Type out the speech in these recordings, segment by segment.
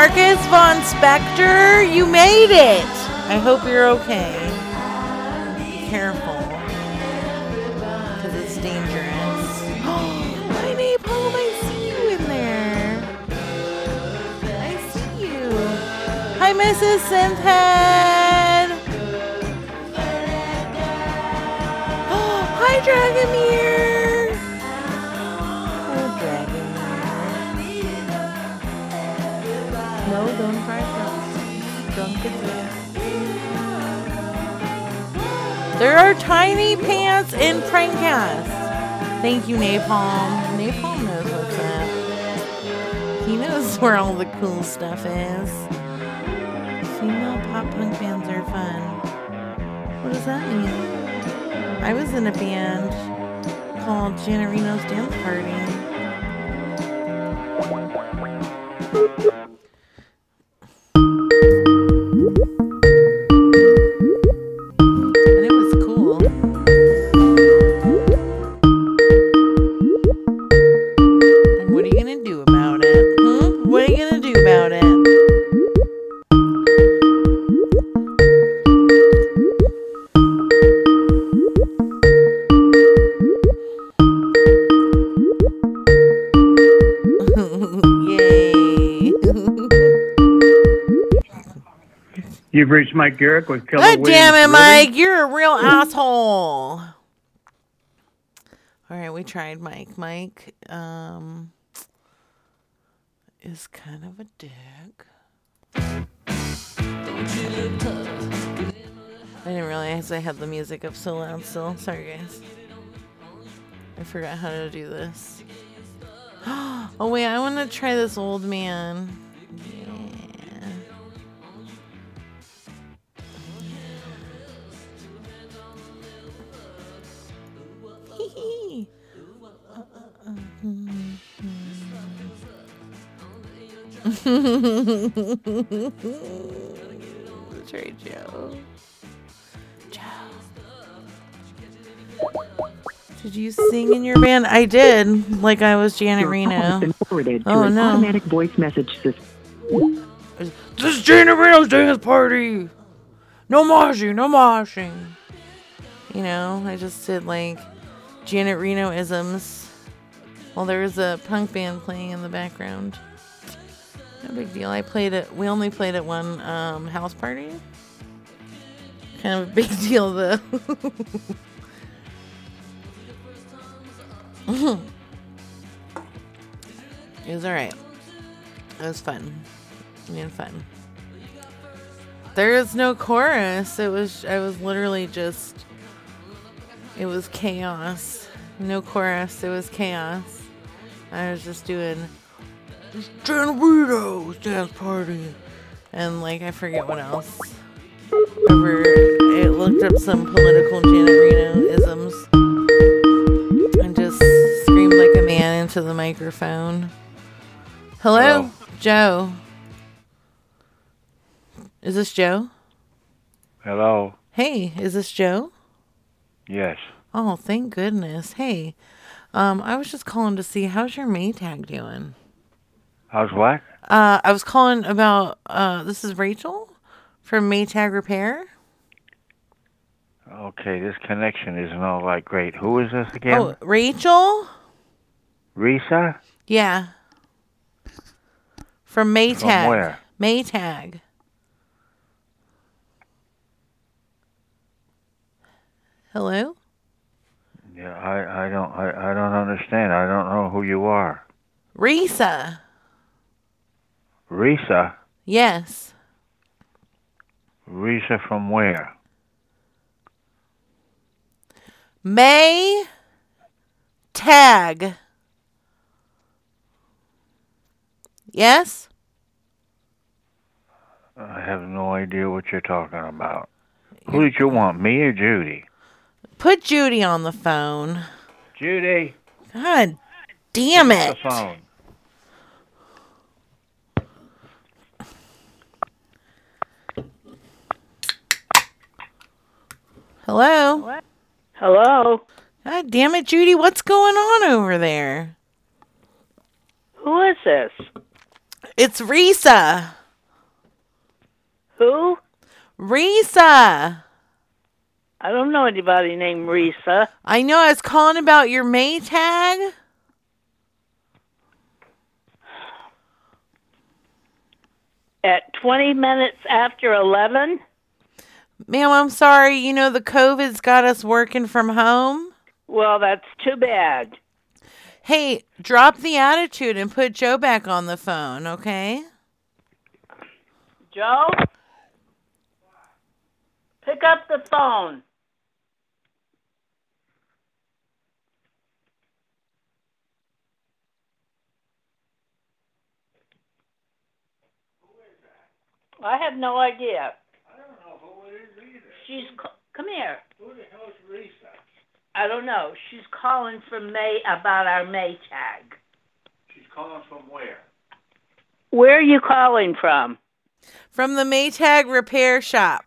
Marcus von Spector, you made it. I hope you're okay. Be careful, because it's dangerous. My napalm, I see you in there. I see you. Hi, Mrs. Synthead. Hi, Dragomir. There are tiny pants in Prankcast. Thank you, Napalm. Napalm knows what's up. He knows where all the cool stuff is. Female pop punk bands are fun. What does that mean? I was in a band called Janet Reno's Dance Party. You've Mike Garrick with Keller God damn it, Williams Mike. You're a real asshole. All right, we tried Mike. Mike um, is kind of a dick. I didn't realize I had the music up so loud still. Sorry, guys. I forgot how to do this. Oh, wait, I want to try this old man. Yeah. Hee That's Joe. Joe. Did you sing in your band? I did, like I was Janet Your call has Reno. been forwarded to Oh, an no. automatic voice message system. This is Janet Reno's dance party. No moshing, no moshing. You know, I just did like Janet Reno isms Well, there was a punk band playing in the background. No big deal. I played it. We only played at one um, house party. Kind of a big deal though. it was alright. It was fun. We had fun. There is no chorus. It was I was literally just it was chaos. No chorus. It was chaos. I was just doing Janet Reno's dance party. And like I forget what else. Over it looked up some political Janet isms. And just screamed like a man into the microphone. Hello, Hello. Joe. Is this Joe? Hello. Hey, is this Joe? Yes. Oh, thank goodness. Hey, um, I was just calling to see how's your Maytag doing. How's what? Uh, I was calling about. Uh, this is Rachel from Maytag Repair. Okay, this connection isn't all that great. Who is this again? Oh, Rachel. Risa? Yeah. From Maytag. From where? Maytag. Hello. Yeah, I, I don't I, I don't understand. I don't know who you are. Risa. Risa? Yes. Risa from where? May tag. Yes? I have no idea what you're talking about. Who did you want, me or Judy? Put Judy on the phone. Judy, God damn it. the it. phone. Hello? Hello. God damn it, Judy, what's going on over there? Who is this? It's Risa. Who? Risa. I don't know anybody named Risa. I know I was calling about your Maytag. At 20 minutes after 11? Ma'am, I'm sorry. You know, the COVID's got us working from home. Well, that's too bad. Hey, drop the attitude and put Joe back on the phone, okay? Joe? Pick up the phone. I have no idea. I don't know who it is either. She's ca- come here. Who the hell is Risa? I don't know. She's calling from May about our Maytag. She's calling from where? Where are you calling from? From the Maytag repair shop.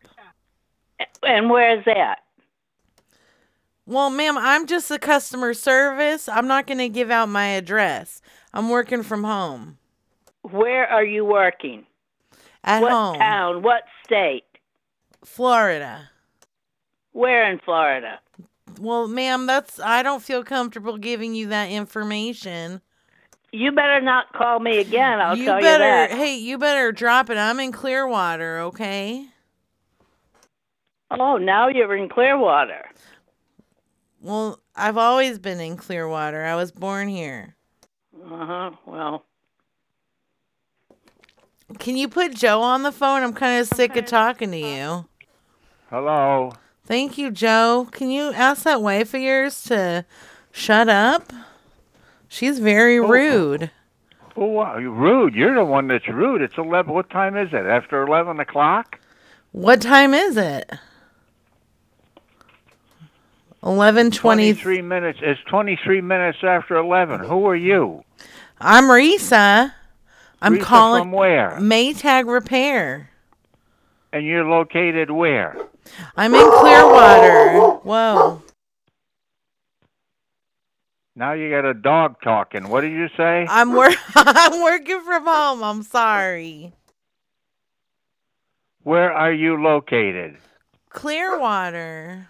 And where's that? Well, ma'am, I'm just a customer service. I'm not going to give out my address. I'm working from home. Where are you working? At what home. town? What state? Florida. Where in Florida? Well, ma'am, that's I don't feel comfortable giving you that information. You better not call me again. I'll you tell better you that. hey, you better drop it. I'm in Clearwater, okay? Oh, now you're in Clearwater. Well, I've always been in Clearwater. I was born here. Uh huh. Well, Can you put Joe on the phone? I'm kind of sick of talking to you. Hello. Thank you, Joe. Can you ask that wife of yours to shut up? She's very oh, rude. Oh, wow, you rude. You're the one that's rude. It's eleven. What time is it? After eleven o'clock? What time is it? Eleven twenty. Twenty-three minutes. It's twenty-three minutes after eleven. Who are you? I'm Risa. I'm calling from where? Maytag Repair. And you're located where? I'm in Clearwater. Whoa. Now you got a dog talking. What did you say? I'm work. I'm working from home. I'm sorry. Where are you located? Clearwater.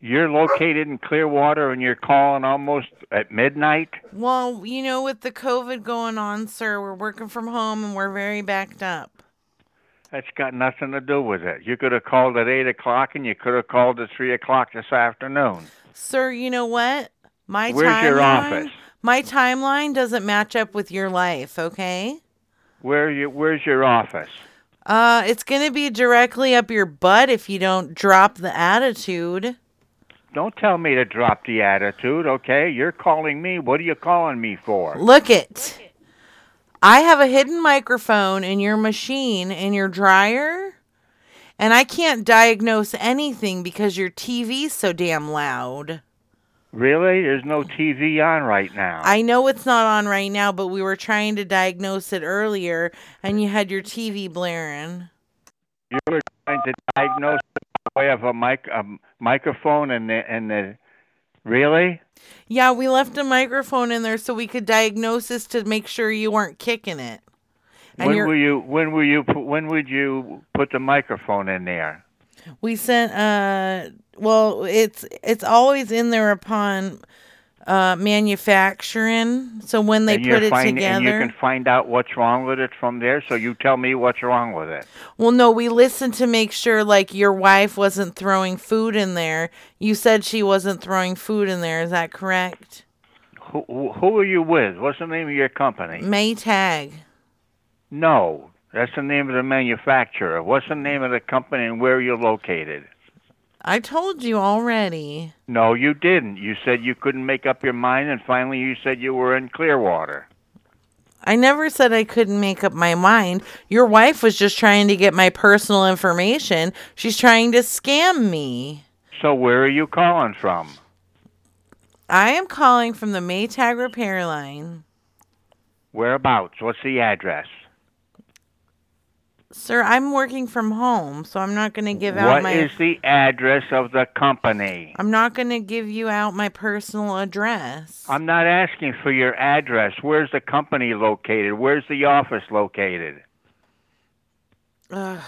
You're located in Clearwater and you're calling almost at midnight? Well, you know, with the COVID going on, sir, we're working from home and we're very backed up. That's got nothing to do with it. You could have called at 8 o'clock and you could have called at 3 o'clock this afternoon. Sir, you know what? My Where's timeline, your office? My timeline doesn't match up with your life, okay? Where you, where's your office? Uh, it's gonna be directly up your butt if you don't drop the attitude. Don't tell me to drop the attitude, okay? You're calling me. What are you calling me for? Look it. I have a hidden microphone in your machine in your dryer, and I can't diagnose anything because your TV's so damn loud. Really? There's no TV on right now. I know it's not on right now, but we were trying to diagnose it earlier, and you had your TV blaring. You were trying to diagnose way of a mic, a microphone, and the and the. Really? Yeah, we left a microphone in there so we could diagnose this to make sure you weren't kicking it. And when will you? When will you? When would you put the microphone in there? We sent uh well it's it's always in there upon uh manufacturing. So when they and put it find, and you can find out what's wrong with it from there. So you tell me what's wrong with it. Well no, we listened to make sure like your wife wasn't throwing food in there. You said she wasn't throwing food in there, is that correct? Who, who who are you with? What's the name of your company? Maytag. No, that's the name of the manufacturer. What's the name of the company and where you're located? I told you already. No, you didn't. You said you couldn't make up your mind, and finally you said you were in Clearwater. I never said I couldn't make up my mind. Your wife was just trying to get my personal information. She's trying to scam me. So where are you calling from? I am calling from the Maytag repair line. Whereabouts? What's the address? Sir, I'm working from home, so I'm not going to give out What my is the address of the company? I'm not going to give you out my personal address. I'm not asking for your address. Where's the company located? Where's the office located? Ugh.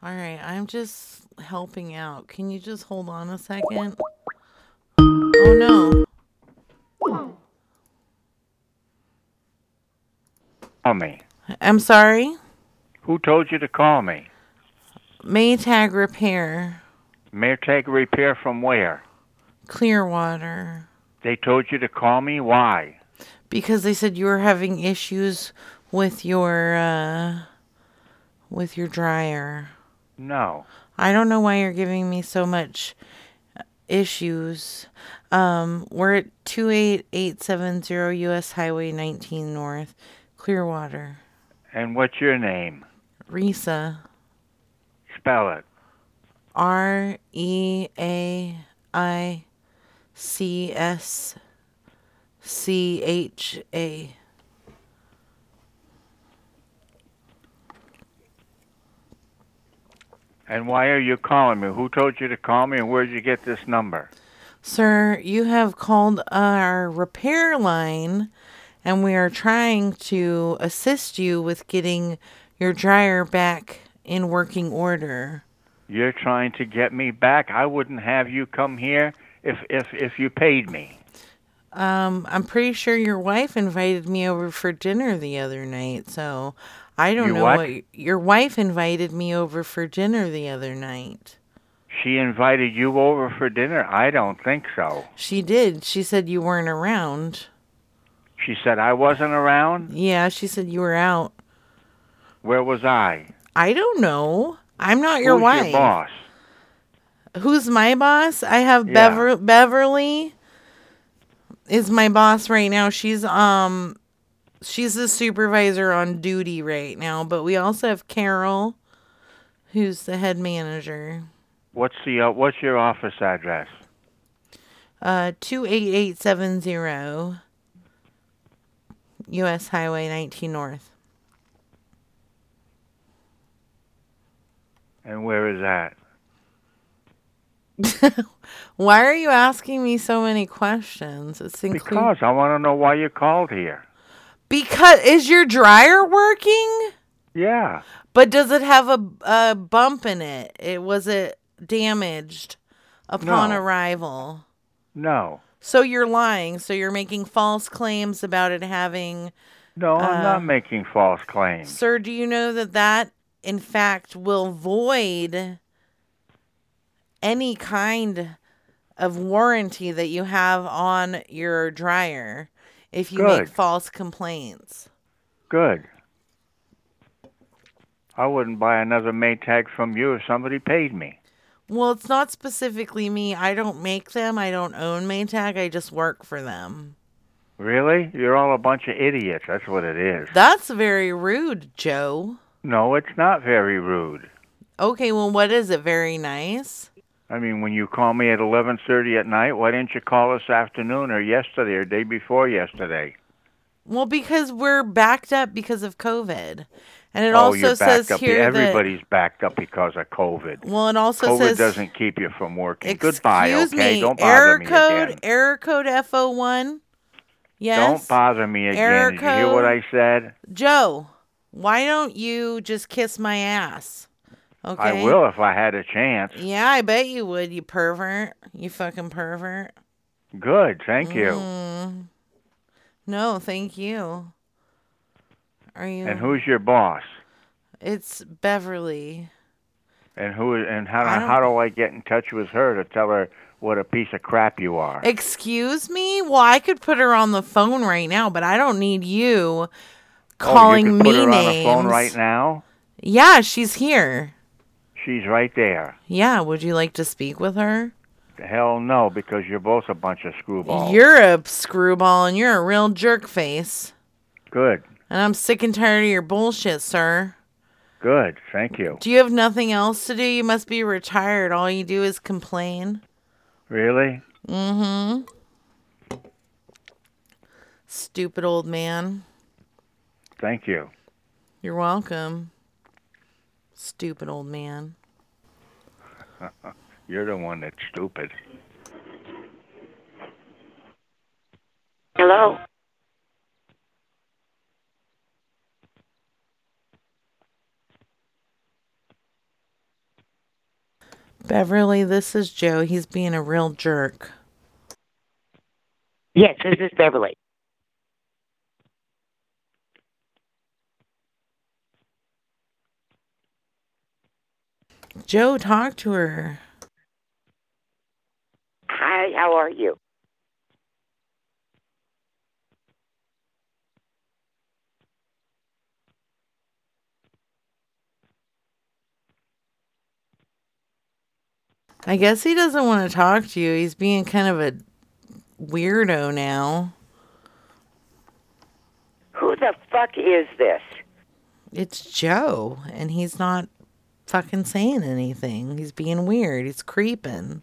All right, I'm just helping out. Can you just hold on a second? Oh no. Call me. I'm sorry. Who told you to call me? Maytag Repair, Maytag Repair from where? Clearwater. They told you to call me? Why? Because they said you were having issues with your uh with your dryer. No. I don't know why you're giving me so much uh, issues. Um, we're at 28870 US Highway 19 North, Clearwater. And what's your name? Risa. Spell it. R E A I C S C H A. And why are you calling me? Who told you to call me and where'd you get this number? Sir, you have called our repair line and we are trying to assist you with getting your dryer back in working order. You're trying to get me back. I wouldn't have you come here if if if you paid me. Um, I'm pretty sure your wife invited me over for dinner the other night, so I don't You know what? what your wife invited me over for dinner the other night. She invited you over for dinner? I don't think so. She did. She said you weren't around. She said I wasn't around. Yeah, she said you were out. Where was I? I don't know. I'm not your Who's wife. your boss? Who's my boss? I have Yeah. Bever- Beverly is my boss right now. She's um she's the supervisor on duty right now, but we also have Carol who's the head manager. What's the uh, what's your office address? Uh 28870 US Highway 19 North. And where is that? Why are you asking me so many questions? It's inclu- Because I want to know why you called here. because is your dryer working? Yeah. But does it have a, a bump in it? It was it damaged upon No. arrival. No. So you're lying. So you're making false claims about it having. No, I'm Uh, not making false claims. Sir, do you know that that in fact will void any kind of warranty that you have on your dryer if you make false complaints? Good. I wouldn't buy another Maytag from you if somebody paid me. Well, it's not specifically me. I don't make them. I don't own Maytag. I just work for them. Really? You're all a bunch of idiots. That's what it is. That's very rude, Joe. No, it's not very rude. Okay, well, what is it? Very nice. I mean, when you call me at 11:30 at night, why didn't you call this afternoon or yesterday or day before yesterday? Well, because we're backed up because of COVID. And it oh, also says up. here Everybody's backed up because of COVID. well, it also COVID says COVID doesn't keep you from working. excuse Goodbye, okay? me, Don't error bother me code, again. error code FO1. Yes. Don't bother me again. Error Did you hear what. I said? Joe, why don't you just kiss my ass? Okay. I will if I had a chance. Yeah, I bet you would, you pervert. You fucking pervert. Good, thank you. Mm. No, thank you. Are you? And who's your boss? It's Beverly. And who? And how? How do I get in touch with her to tell her what a piece of crap you are? Excuse me? Well, I could put her on the phone right now, but I don't need you oh, calling you can me put her names. on the phone right now. Yeah, she's here. She's right there. Yeah, would you like to speak with her? Hell no, because you're both a bunch of screwballs. You're a screwball and you're a real jerk face. Good, And I'm sick and tired of your bullshit, sir. good. Thank you. Do you have nothing else to do? You must be retired. All you do is complain. Really? Mm hmm. Stupid old man. Thank you. You're welcome. Stupid old man. You're the one that's stupid. Hello? Beverly, this is Joe. He's being a real jerk. Yes, this is Beverly. Joe, talk to her. Hi, how are you? I guess he doesn't want to talk to you. He's being kind of a weirdo now. Who the fuck is this? It's Joe, and he's not fucking saying anything. He's being weird. He's creeping.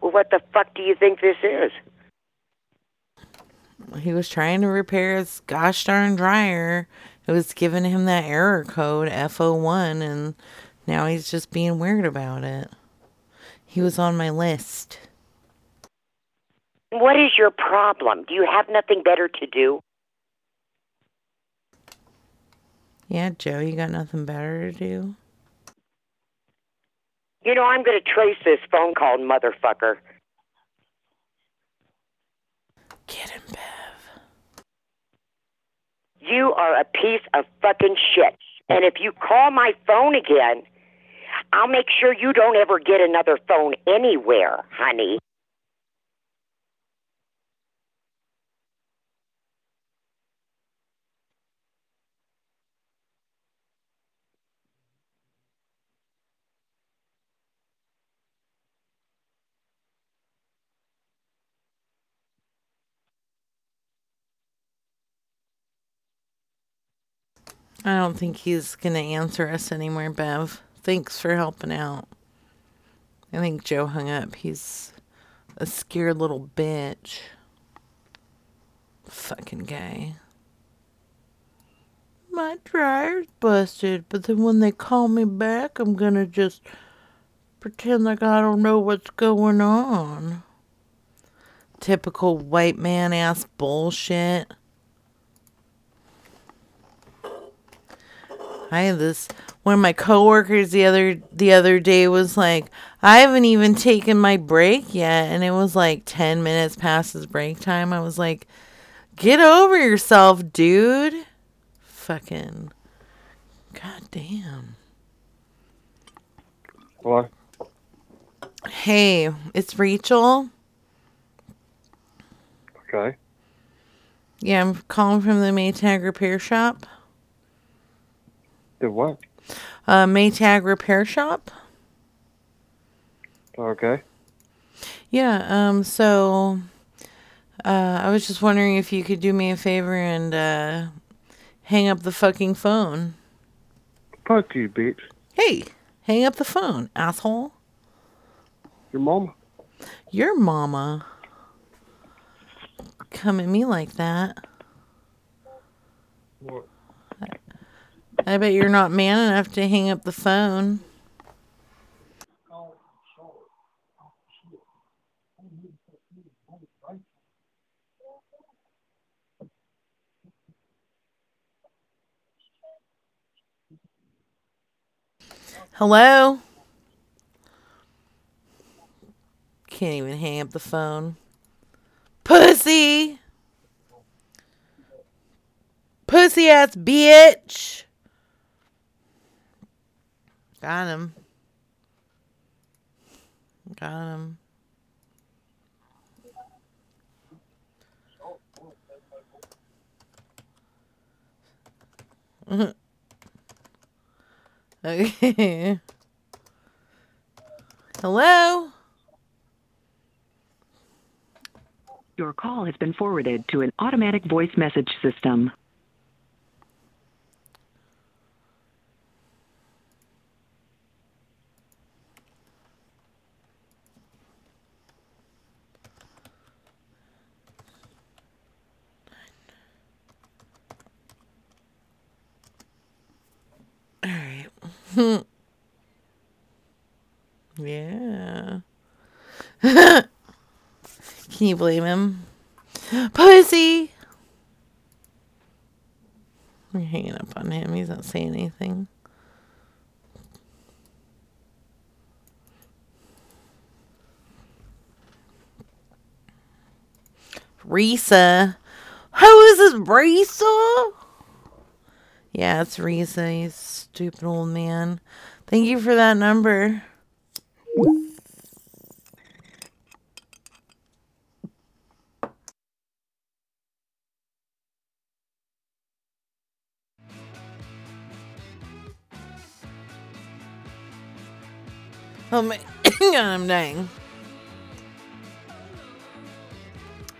Well, what the fuck do you think this is? He was trying to repair his gosh darn dryer. It was giving him that error code FO1, and now he's just being weird about it. He was on my list. What is your problem? Do you have nothing better to do? Yeah, Joe, you got nothing better to do? You know, I'm going to trace this phone call, motherfucker. Get him, Bev. You are a piece of fucking shit. And if you call my phone again, I'll make sure you don't ever get another phone anywhere, honey. I don't think he's going to answer us anymore, Bev. Thanks for helping out. I think Joe hung up. He's a scared little bitch. Fucking guy. My dryer's busted, but then when they call me back, I'm gonna just pretend like I don't know what's going on. Typical white man ass bullshit. I had this one of my coworkers the other the other day was like, I haven't even taken my break yet and it was like 10 minutes past his break time. I was like, "Get over yourself, dude." Fucking God damn. What? Hey, it's Rachel. Okay. Yeah, I'm calling from the Maytag repair shop. Did what? Uh Maytag repair shop. Okay. Yeah, um, so uh, I was just wondering if you could do me a favor and uh, hang up the fucking phone. Fuck you, bitch. Hey, hang up the phone, asshole. Your mama. Your mama. Come at me like that. What? I bet you're not man enough to hang up the phone. Hello? Can't even hang up the phone. Pussy! Pussy ass bitch! Got him. Got him. okay. Hello? Your call has been forwarded to an automatic voice message system. yeah. Can you blame him? Pussy! I'm hanging up on him. He's not saying anything. Risa. Who is this, Risa? Yeah, it's Risa, you stupid old man. Thank you for that number. Um, God, I'm dying.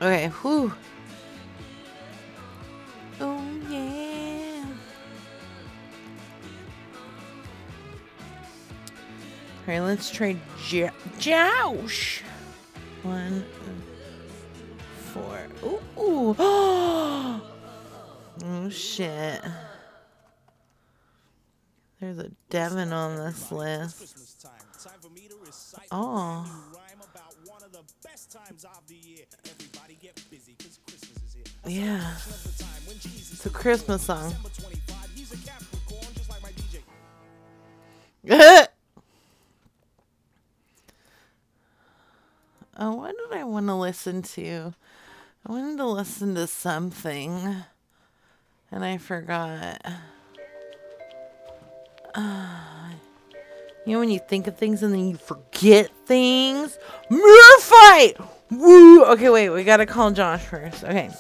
Okay, whew. Oh yeah. Alright, let's try jo- Josh. One, four. Ooh. Oh shit. There's a Devin on this list. Oh. Yeah. It's a Christmas song. oh, what did I want to listen to? I wanted to listen to something. And I forgot. Uh, you know when you think of things and then you forget things? Mirror fight! Woo! Okay, wait, we gotta call Josh first. Okay.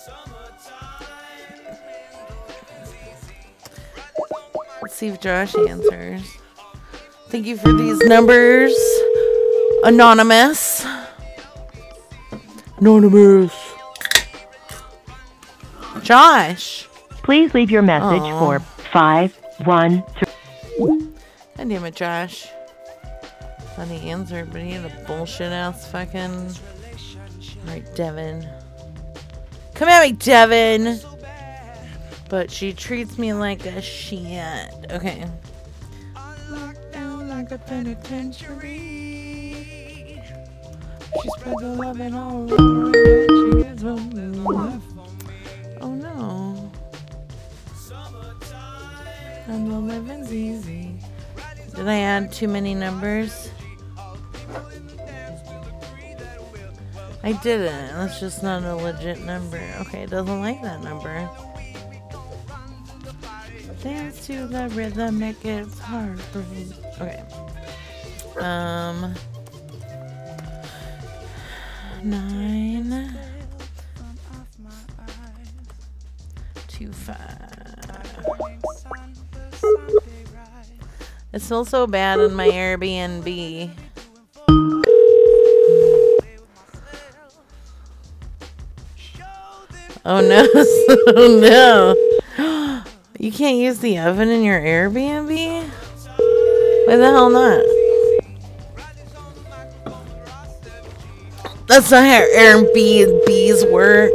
Let's see if Josh answers. Thank you for these numbers. Anonymous. Anonymous. Josh. Please leave your message Aw. for 513. God damn it, Josh. Thought he answered, but he had a bullshit ass fucking. Alright, Devin. Come at me, Devin! But she treats me like a shit. Okay. Like a penitentiary. She spreads her loving all over. She is a- Oh no. And the living's easy. Did I add too many numbers? I didn't. That's just not a legit number. Okay, it doesn't like that number. Dance to the rhythm, it gets hard. For me. Okay. Um. Nine. Two five. It smells so bad in my Airbnb. Oh no. oh no. You can't use the oven in your Airbnb? Why the hell not? That's not how Airbnbs work.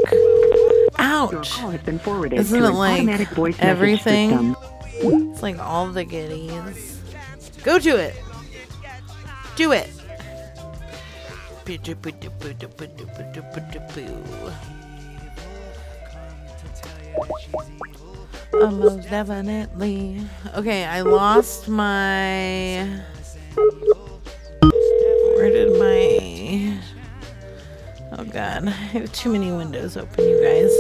Ouch. call has been forwarded Isn't it like automatic voice message everything? It's like all the goodies. Go to it. Do it. Almost definitely. Okay, I lost my. Where did my. Oh god, I have too many windows open, you guys.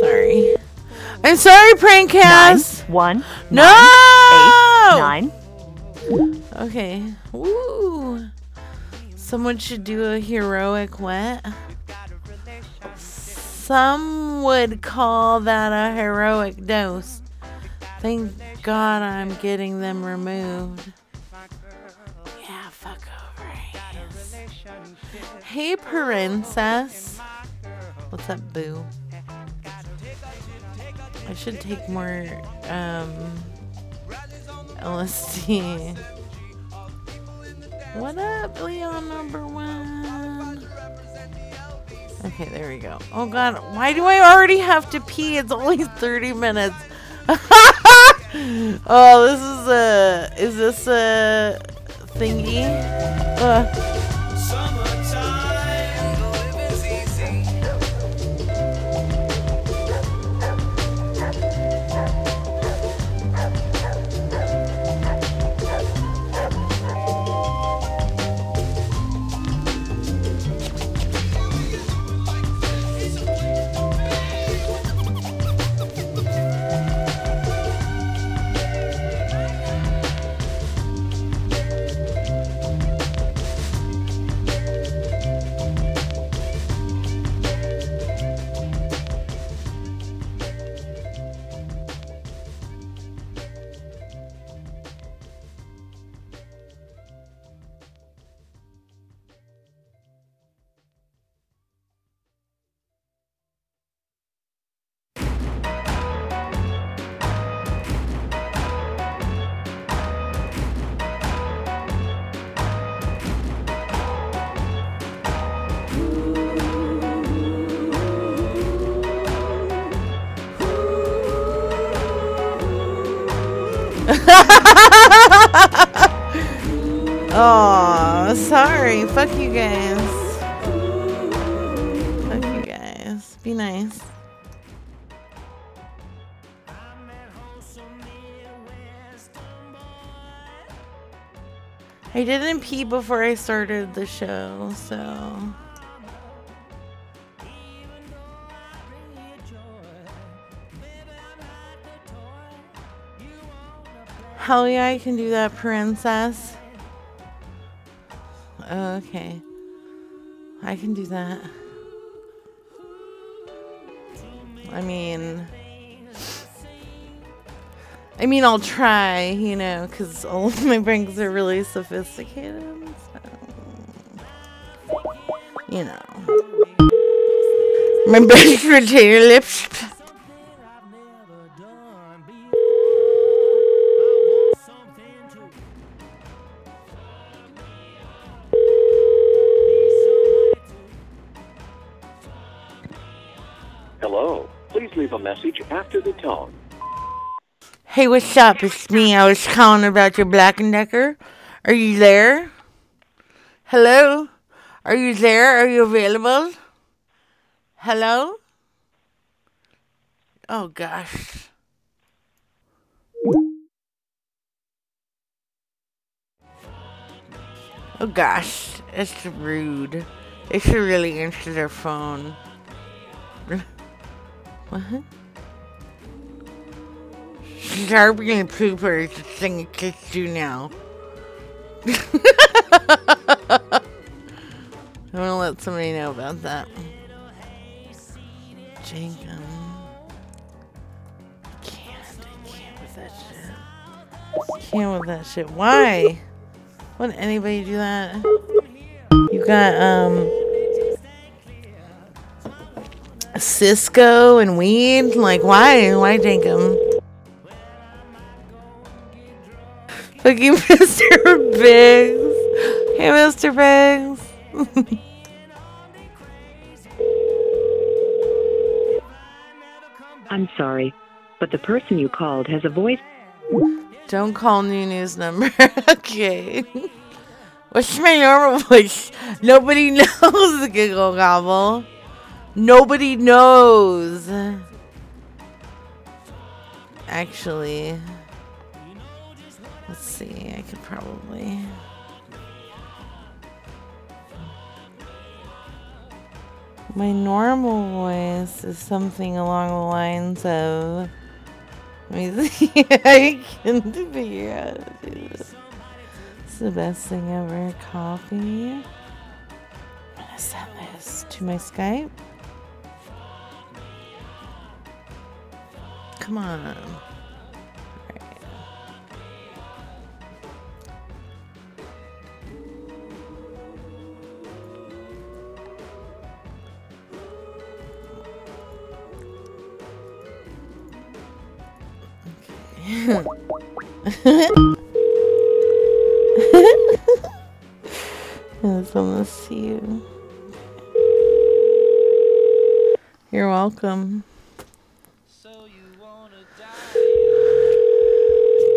Sorry. I'm sorry, Nine, Prankcast. one, No! nine. Okay. Woo. Someone should do a heroic what? Some would call that a heroic dose. Thank God I'm getting them removed. Yeah, fuck over. Hey, princess. What's up, boo? I should take more um, LSD. What up, Leon number one? Okay, there we go. Oh god, why do I already have to pee? It's only 30 minutes. oh, this is a. Is this a thingy? Sorry. Fuck you guys. Fuck you guys. Be nice. I didn't pee before I started the show, so. Hell yeah, I can do that, princess. Oh, okay. I can do that. I mean, I mean, I'll try, you know, because all of my pranks are really sophisticated. So, you know, my best potato lips. Hello. Please leave a message after the tone. Hey, what's up? It's me. I was calling about your Black Decker. Are you there? Hello? Are you there? Are you available? Hello? Oh gosh. Oh gosh, it's rude. They should really answer their phone. What? Start being poopers. The thing it kids do now. I'm gonna let somebody know about that. Jacob. Can't. With that shit. Can't with that shit. Why? Wouldn't anybody do that? You got, um. Cisco and weed? Like, why? Why Jacob? Fuck you, Mr. Biggs. Hey, Mr. Biggs. I'm sorry, but the person you called has a voice. Don't call Nunu's number. okay. What's my normal voice? Nobody knows the giggle gobble. Nobody knows. Actually, let's see. I could probably. My normal voice is something along the lines of. Let me see. I can figure out this. It's the best thing ever. Copy. I'm gonna send this to my Skype. Come on. Alright. Yes, I'm gonna see you. You're welcome.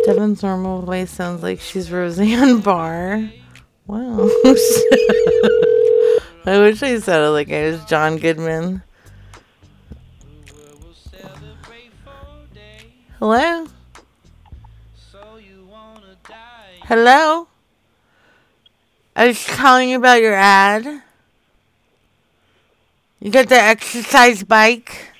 Devin's normal voice sounds like she's Roseanne Barr. Wow. I wish I sounded like I was John Goodman. Hello? Hello? I was calling you about your ad. You got the exercise bike?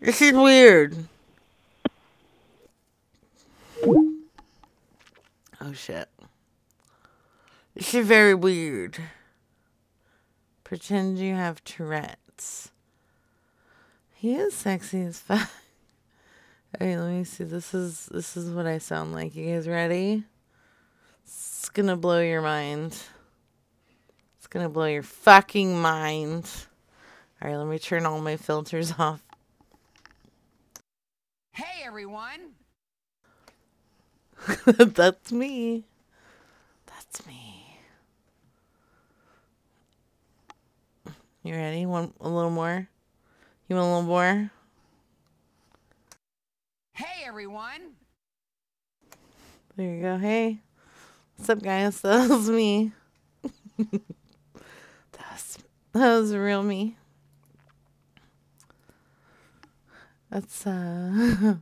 This is weird. Oh shit. This is very weird. Pretend you have Tourette's. He is sexy as fuck. Okay, let me see. This is this is what I sound like. You guys ready? It's gonna blow your mind. It's gonna blow your fucking mind. Alright, let me turn all my filters off. Hey everyone! That's me. That's me. You ready? One a little more? You want a little more? Hey everyone! There you go. Hey. What's up guys? That was me. that was that was real me. That's uh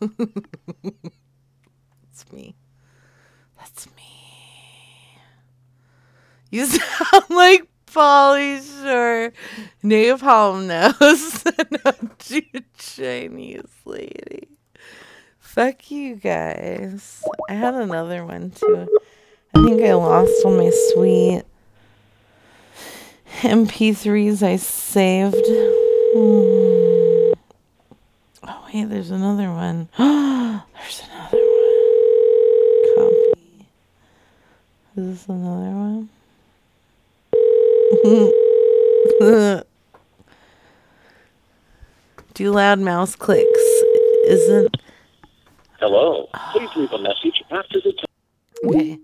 That's me. That's me. You sound like Pauly Shore. Napalm knows that I'm too Chinese lady. Fuck you guys. I had another one too. I think I lost all my sweet MP3s I saved. Hmm. Wait, there's another one. there's another one. Copy. Is this another one? Do loud mouse clicks. Isn't Hello. Please leave a message after the tone. okay.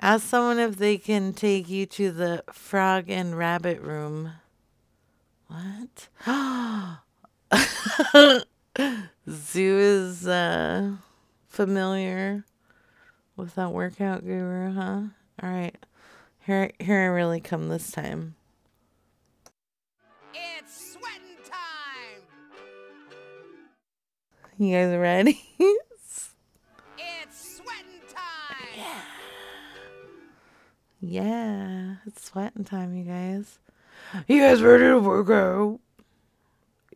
Ask someone if they can take you to the frog and rabbit room. What? Zoo is uh familiar with that workout guru, huh? All right. Here here I really come this time. It's sweating time! You guys ready? It's sweating time! yeah, Yeah, it's sweating time, you guys. You guys ready to work out?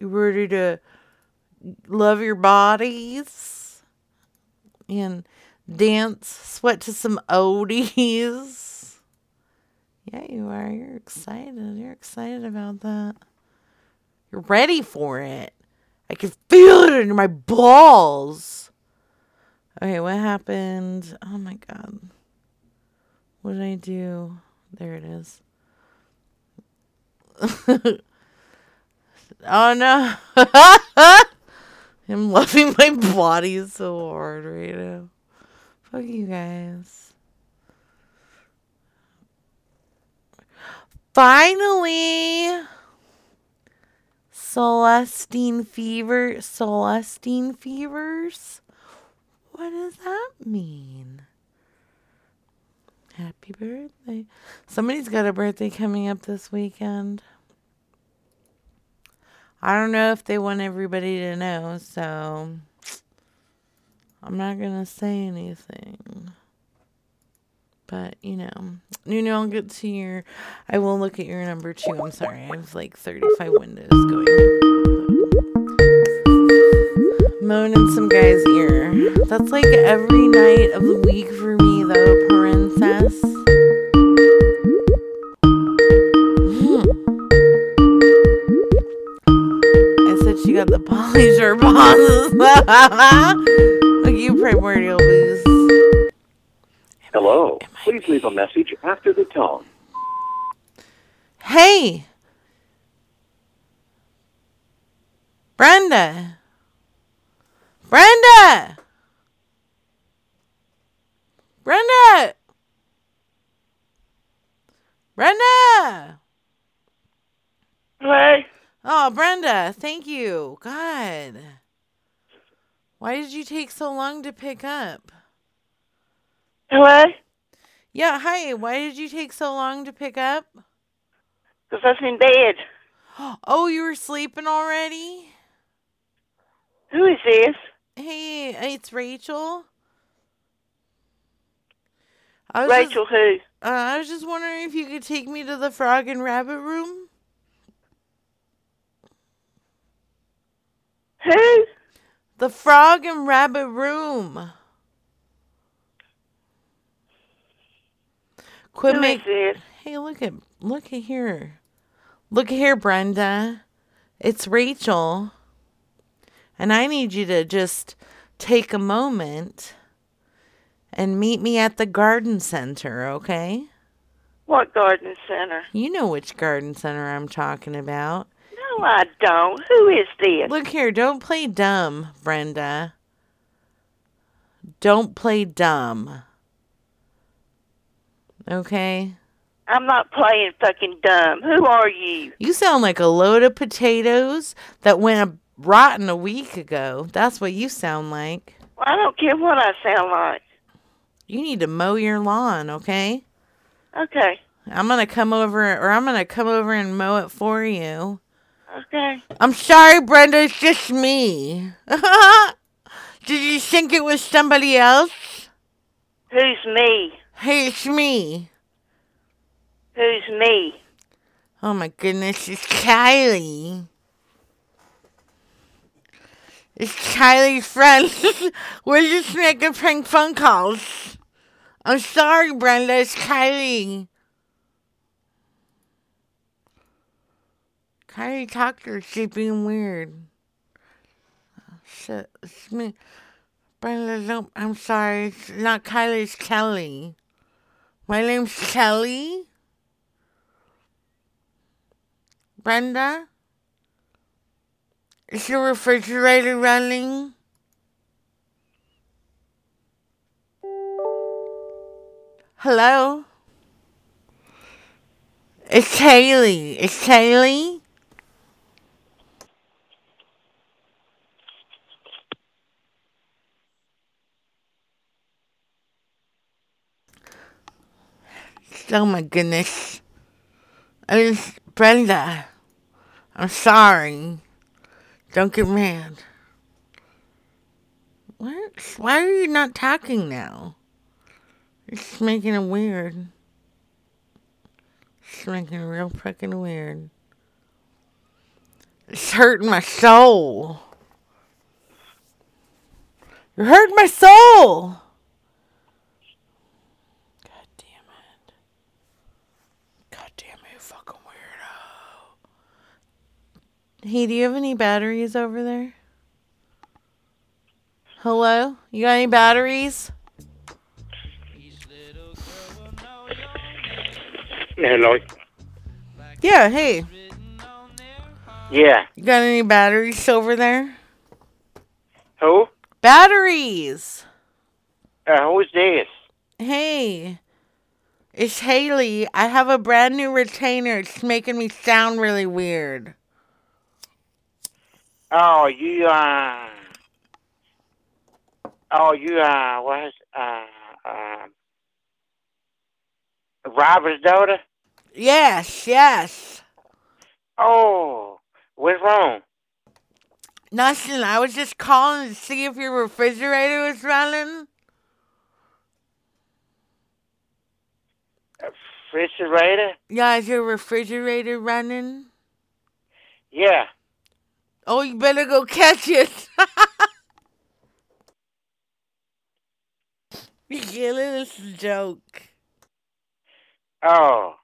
You ready to love your bodies and dance, sweat to some oldies? Yeah, you are. You're excited. You're excited about that. You're ready for it. I can feel it in my balls. Okay, what happened? Oh my god. What did I do? There it is. oh no. I'm loving my body so hard right now. Fuck you guys. Finally. Celestine fever. Celestine fevers? What does that mean? Happy birthday. Somebody's got a birthday coming up this weekend. I don't know if they want everybody to know, so I'm not going to say anything. But, you know, Nuno, I'll get to your. I will look at your number two. I'm sorry. I have like 35 windows going. Moan in some guy's ear. That's like every night of the week for me, though, princess. I said she got the polisher pauses. Look, you primordial boost. Hello. Please leave a message after the tone. Hey! Brenda! Brenda! Brenda! Brenda! What? Oh, Brenda, thank you. God. Why did you take so long to pick up? Hello? Yeah, hi. Why did you take so long to pick up? Because I was in bed. Oh, you were sleeping already? Who is this? Hey, it's Rachel. I was Rachel just, who? uh, I was just wondering if you could take me to the frog and rabbit room. Who? The frog and rabbit room. Quit Who is make- this? Hey, look at look at here. Look at here, Brenda. It's Rachel. And I need you to just take a moment and meet me at the garden center, okay? What garden center? You know which garden center I'm talking about. No, I don't. Who is this? Look here, don't play dumb, Brenda. Don't play dumb. Okay? I'm not playing fucking dumb. Who are you? You sound like a load of potatoes that went rotten a week ago. That's what you sound like. Well, I don't care what I sound like. You need to mow your lawn, okay? Okay. I'm gonna come over, or I'm gonna come over and mow it for you. Okay. I'm sorry, Brenda. It's just me. Did you think it was somebody else? Who's me? Hey, it's me. Who's me? Oh my goodness, it's Kylie. It's Kylie's friend. We're just making prank phone calls. I'm sorry, Brenda. It's Kylie. Kylie talked to her. She's being weird. Shit, it's me. Brenda, don't, I'm sorry. It's not Kylie, it's Kelly. My name's Kelly. Brenda? Is your refrigerator running? Hello? It's Haley. It's Haley? Oh my goodness. It's Brenda. I'm sorry. Don't get mad. What? Why are you not talking now? It's making it weird. It's making it real freaking weird. It's hurting my soul. You're hurting my soul. God damn it. God damn it, you fucking weirdo. Hey, do you have any batteries over there? Hello? You got any batteries? Hello. Yeah, hey. Yeah. You got any batteries over there? Who? Batteries! Uh, who's this? Hey. It's Haley. I have a brand new retainer. It's making me sound really weird. Oh, you uh. Oh, you uh. What is uh uh. Robert's daughter? Yes, yes. Oh, what's wrong? Nothing. I was just calling to see if your refrigerator was running. Refrigerator? Yeah, is your refrigerator running? Yeah. Oh, you better go catch it. you killing this is a joke. Oh,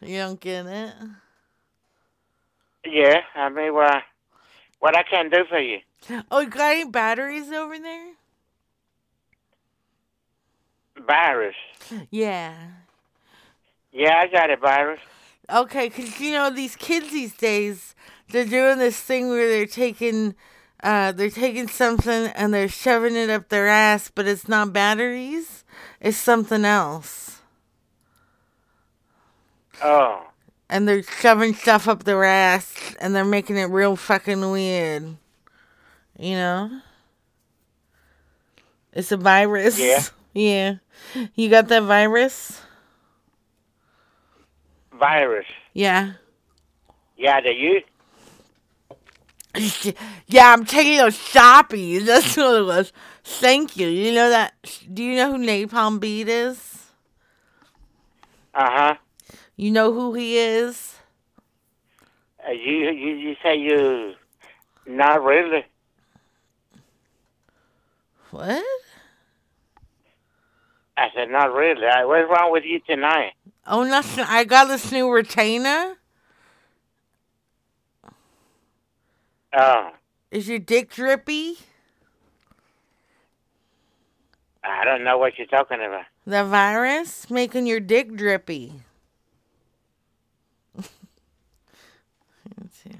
You don't get it? yeah. I mean, what? What I can do for you? Oh, you got any batteries over there? Virus. Yeah. Yeah, I got a virus. Okay, because you know these kids these days, they're doing this thing where they're taking, uh, they're taking something and they're shoving it up their ass, but it's not batteries, it's something else. Oh, and they're shoving stuff up their ass and they're making it real fucking weird. You know? It's a virus. Yeah. Yeah. You got that virus? Virus. Yeah. Yeah, do you? Yeah, I'm taking those shoppies. That's what it was. Thank you. You know that? Do you know who Napalm Beat is? Uh huh. You know who he is? Uh, you, you you say you not really. What? I said not really. Uh, What's wrong with you tonight? Oh, nothing. I got this new retainer. Oh, Is your dick drippy? I don't know what you're talking about. The virus making your dick drippy. Let's see.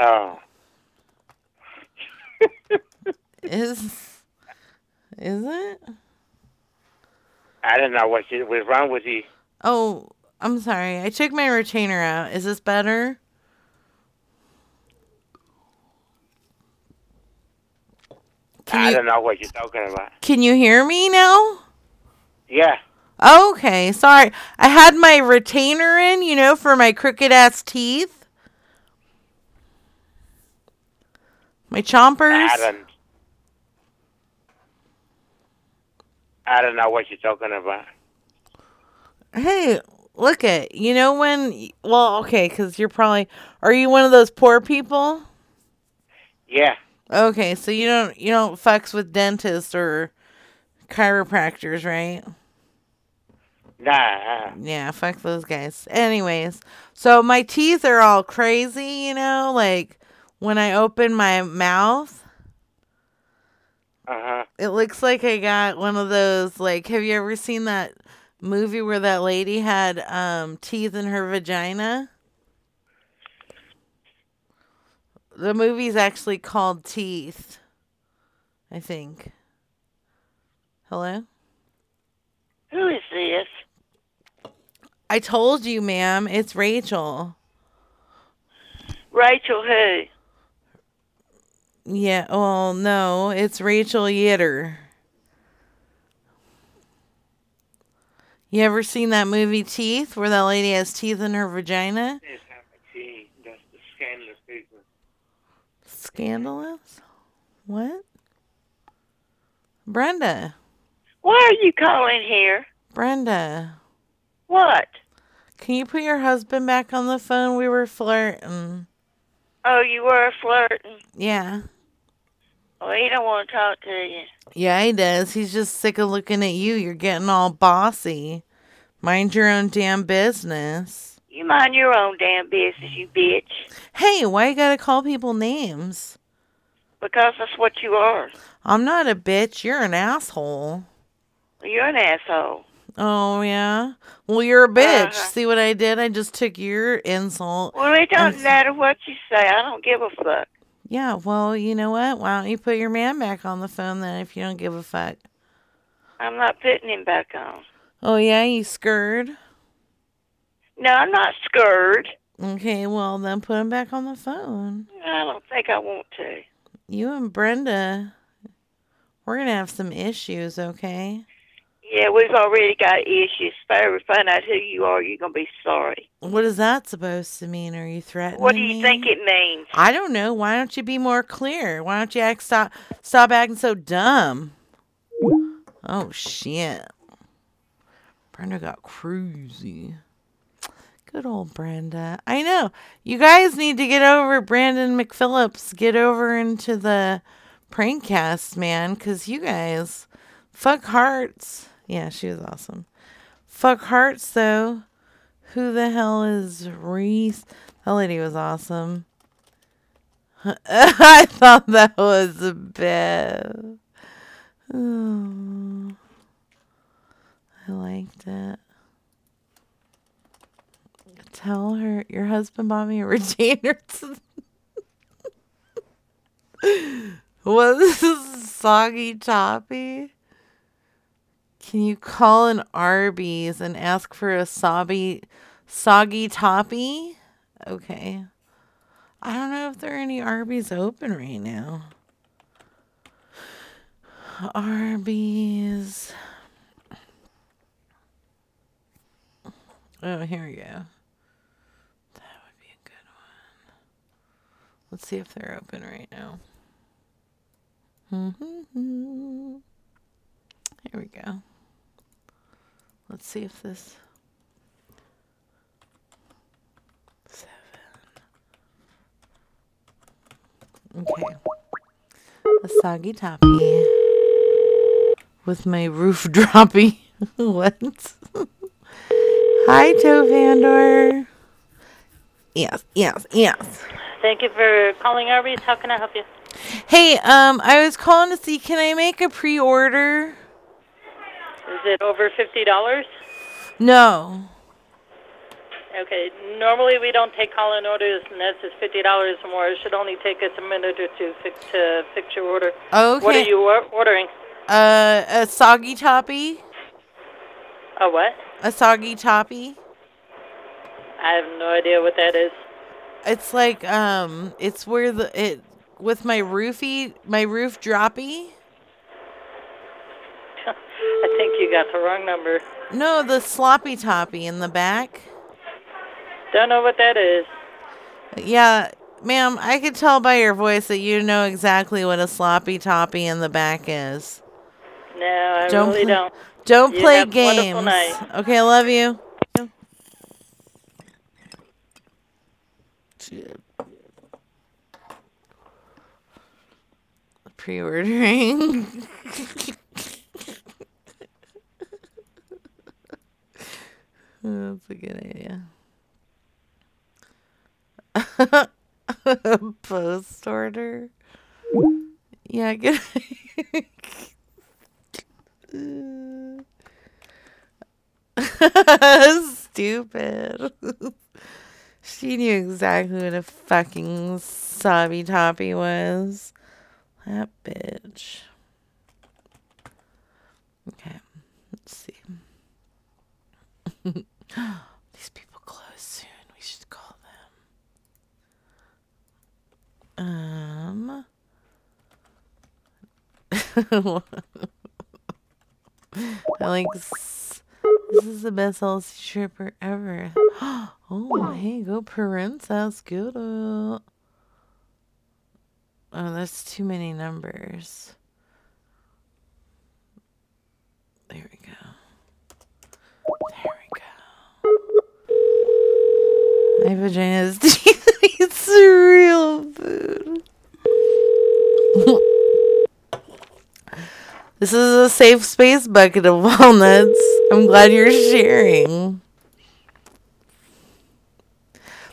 Oh, Is is it? I don't know what what's wrong with you. Oh, I'm sorry. I took my retainer out. Is this better? I don't know what you're talking about. Can you hear me now? Yeah. Okay, sorry. I had my retainer in, you know, for my crooked ass teeth. My chompers. I don't. I don't know what you're talking about. Hey, look at you know when well, okay, cuz you're probably are you one of those poor people? Yeah. Okay, so you don't you don't fucks with dentists or chiropractors, right? Nah. Yeah, fuck those guys. Anyways, so my teeth are all crazy, you know, like when I open my mouth, Uh-huh. it looks like I got one of those like have you ever seen that movie where that lady had um teeth in her vagina? The movie's actually called Teeth. I think. Hello? Who is this? I told you, ma'am, it's Rachel. Rachel who? Yeah, well, no, it's Rachel Yitter. You ever seen that movie Teeth where that lady has teeth in her vagina? That's the scandalous people. Scandalous? What? Brenda. Why are you calling here? Brenda. What? Can you put your husband back on the phone? We were flirting. Oh, you were flirting. Yeah. Well, he don't want to talk to you. Yeah, he does. He's just sick of looking at you. You're getting all bossy. Mind your own damn business. You mind your own damn business, you bitch. Hey, why you gotta call people names? Because that's what you are. I'm not a bitch. You're an asshole. You're an asshole. Oh, yeah? Well, you're a bitch. Uh-huh. See what I did? I just took your insult. Well, it doesn't matter what you say. I don't give a fuck. Yeah, well, you know what? Why don't you put your man back on the phone then if you don't give a fuck? I'm not putting him back on. Oh, yeah, you scared? No, I'm not scared. Okay, well, then put him back on the phone. I don't think I want to. You and Brenda, we're going to have some issues, okay? Yeah, we've already got issues. If I ever find out who you are, you're going to be sorry. What is that supposed to mean? Are you threatening What do you me? think it means? I don't know. Why don't you be more clear? Why don't you act stop stop acting so dumb? Oh shit. Brenda got crazy. Good old Brenda. I know. You guys need to get over Brandon McPhillips. Get over into the prankcast, man, because you guys fuck hearts. Yeah, she was awesome. Fuck hearts though. Who the hell is Reese? That lady was awesome. I thought that was a bit. Oh, I liked it. Tell her your husband bought me a retainer. Was this soggy toppy? Can you call an Arby's and ask for a soggy, Soggy Toppy. Okay. I don't know if there are any Arby's open right now. Arby's. Oh, here we go. That would be a good one. Let's see if they're open right now. Mm-hmm. Here we go. Let's see if this. Seven. Okay. A soggy toppy with my roof droppy. what? Hi, Tovandor. Yes, yes, yes. Thank you for calling Arby's. How can I help you? Hey, um, I was calling to see can I make a pre-order? Is it over fifty dollars? No. Okay. Normally we don't take call-in orders unless it's fifty dollars or more. It should only take us a minute or two fix, to fix your order. Okay. What are you or- ordering? Uh, a soggy toppy. A what? A soggy toppy. I have no idea what that is. It's like um, it's where the it with my roofie, my roof droppy. I think you got the wrong number. No, the sloppy toppy in the back. Don't know what that is. Yeah, ma'am, I could tell by your voice that you know exactly what a sloppy toppy in the back is. No, I Don't really play- don't. Don't You play games. Okay, I love you. Pre-ordering. That's a good idea. Post order. Yeah, good. Stupid. she knew exactly what a fucking sobby toppy was. That bitch. Okay, let's see. These people close soon. We should call them. Um. I like. This is the best LC stripper ever. Oh, hey, go princess. Good. Oh, that's too many numbers. There we go. There we go. My vagina's teeth eats real food. This is a safe space bucket of walnuts. I'm glad you're sharing.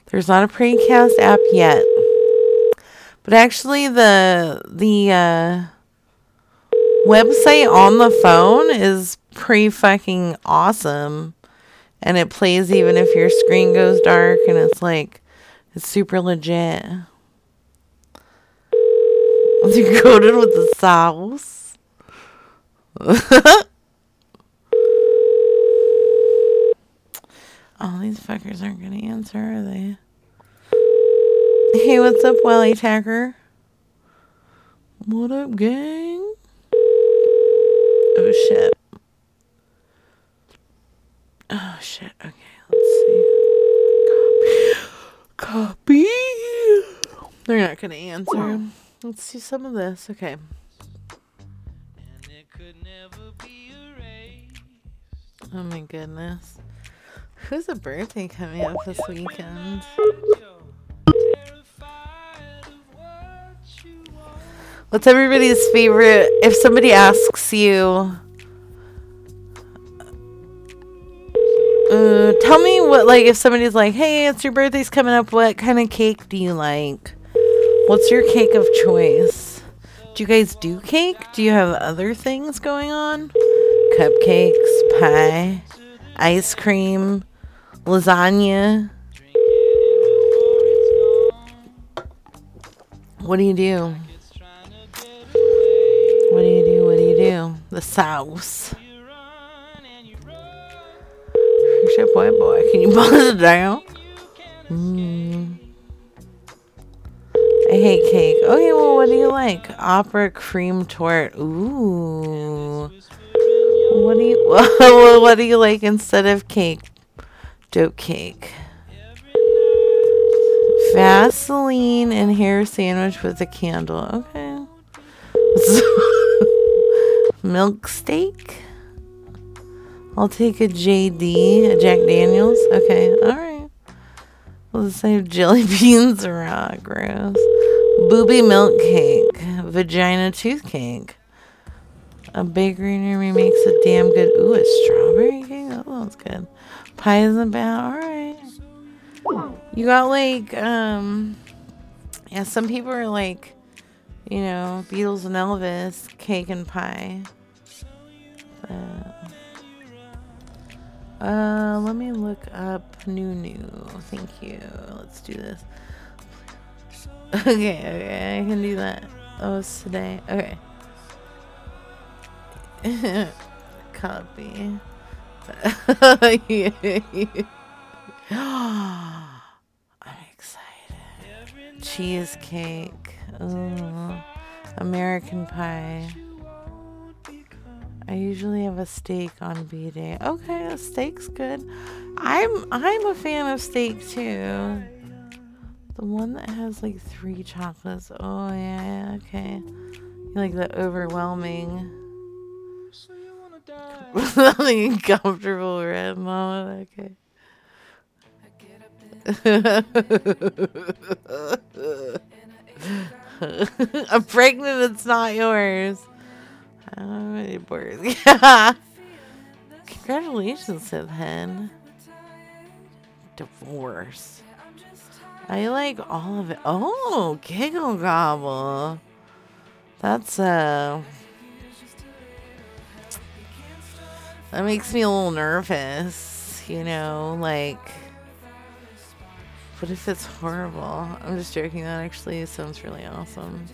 There's not a prankcast app yet. But actually the the uh, website on the phone is pretty fucking awesome. And it plays even if your screen goes dark and it's like it's super legit. It's coated with the sauce. oh, these fuckers aren't gonna answer, are they? Hey, what's up, Wally Tacker? What up, gang? Oh shit. Oh shit. Okay, let's see. Copy. They're not gonna answer. Let's see some of this. Okay. Oh my goodness. Who's a birthday coming up this weekend? What's everybody's favorite? If somebody asks you, uh, tell me what, like, if somebody's like, hey, it's your birthday's coming up, what kind of cake do you like? What's your cake of choice? Do you guys do cake? Do you have other things going on? Cupcakes, pie, ice cream, lasagna. What do you do? What do you do? What do you do? The sauce. Chip white boy. Can you buzz it down? Mm. I hate cake. Okay, well, what do you like? Opera cream torte. Ooh. What do you what do you like instead of cake? Dope cake. Vaseline and hair sandwich with a candle. Okay. Milk steak. I'll take a JD, a Jack Daniels. Okay, all right. Let's say jelly beans raw, gross. Booby milk cake, vagina tooth cake. A bakery near me makes a damn good. Ooh, a strawberry cake. That sounds good. Pie isn't bad. All right. You got like um, yeah. Some people are like, you know, Beatles and Elvis, cake and pie. But, uh, let me look up new new. Thank you. Let's do this. Okay, okay, I can do that. Oh, today. Okay. Copy. I'm excited. Cheesecake. Ooh. American pie. I usually have a steak on B day. Okay, a steak's good. I'm I'm a fan of steak too. The one that has like three chocolates. Oh yeah, okay. Like the overwhelming. Nothing comfortable red mama. Okay. I'm pregnant. It's not yours. Don't birds. Yeah. Congratulations, Sith Hen. Divorce. I like all of it. Oh, Giggle Gobble. That's uh That makes me a little nervous, you know, like what if it's horrible? I'm just joking. That actually sounds really awesome.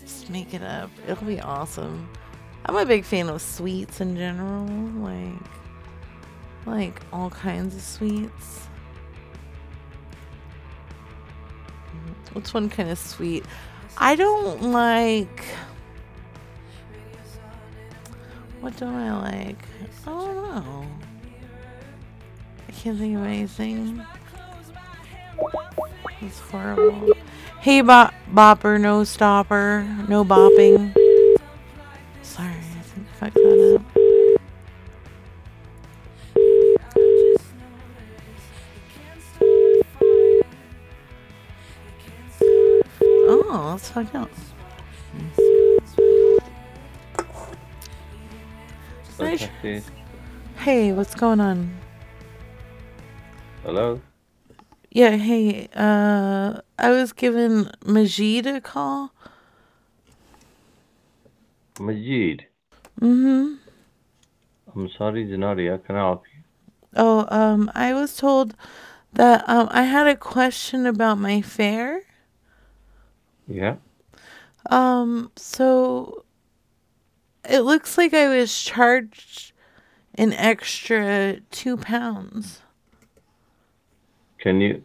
Just make it up. It'll be awesome. I'm a big fan of sweets in general, like like all kinds of sweets. What's one kind of sweet? I don't like. What don't I like? I don't know. I can't think of anything. It's horrible. Hey, bop, bopper, no stopper, no bopping. Sorry, I think I fucked that up. Oh, let's fuck up. Okay. Hey, what's going on? Hello? Yeah, hey, uh, I was given Majid a call. Majid. Mm-hmm. I'm sorry, Janari. How can I help you? Oh, um, I was told that um I had a question about my fare. Yeah? Um, so it looks like I was charged an extra two pounds. Can you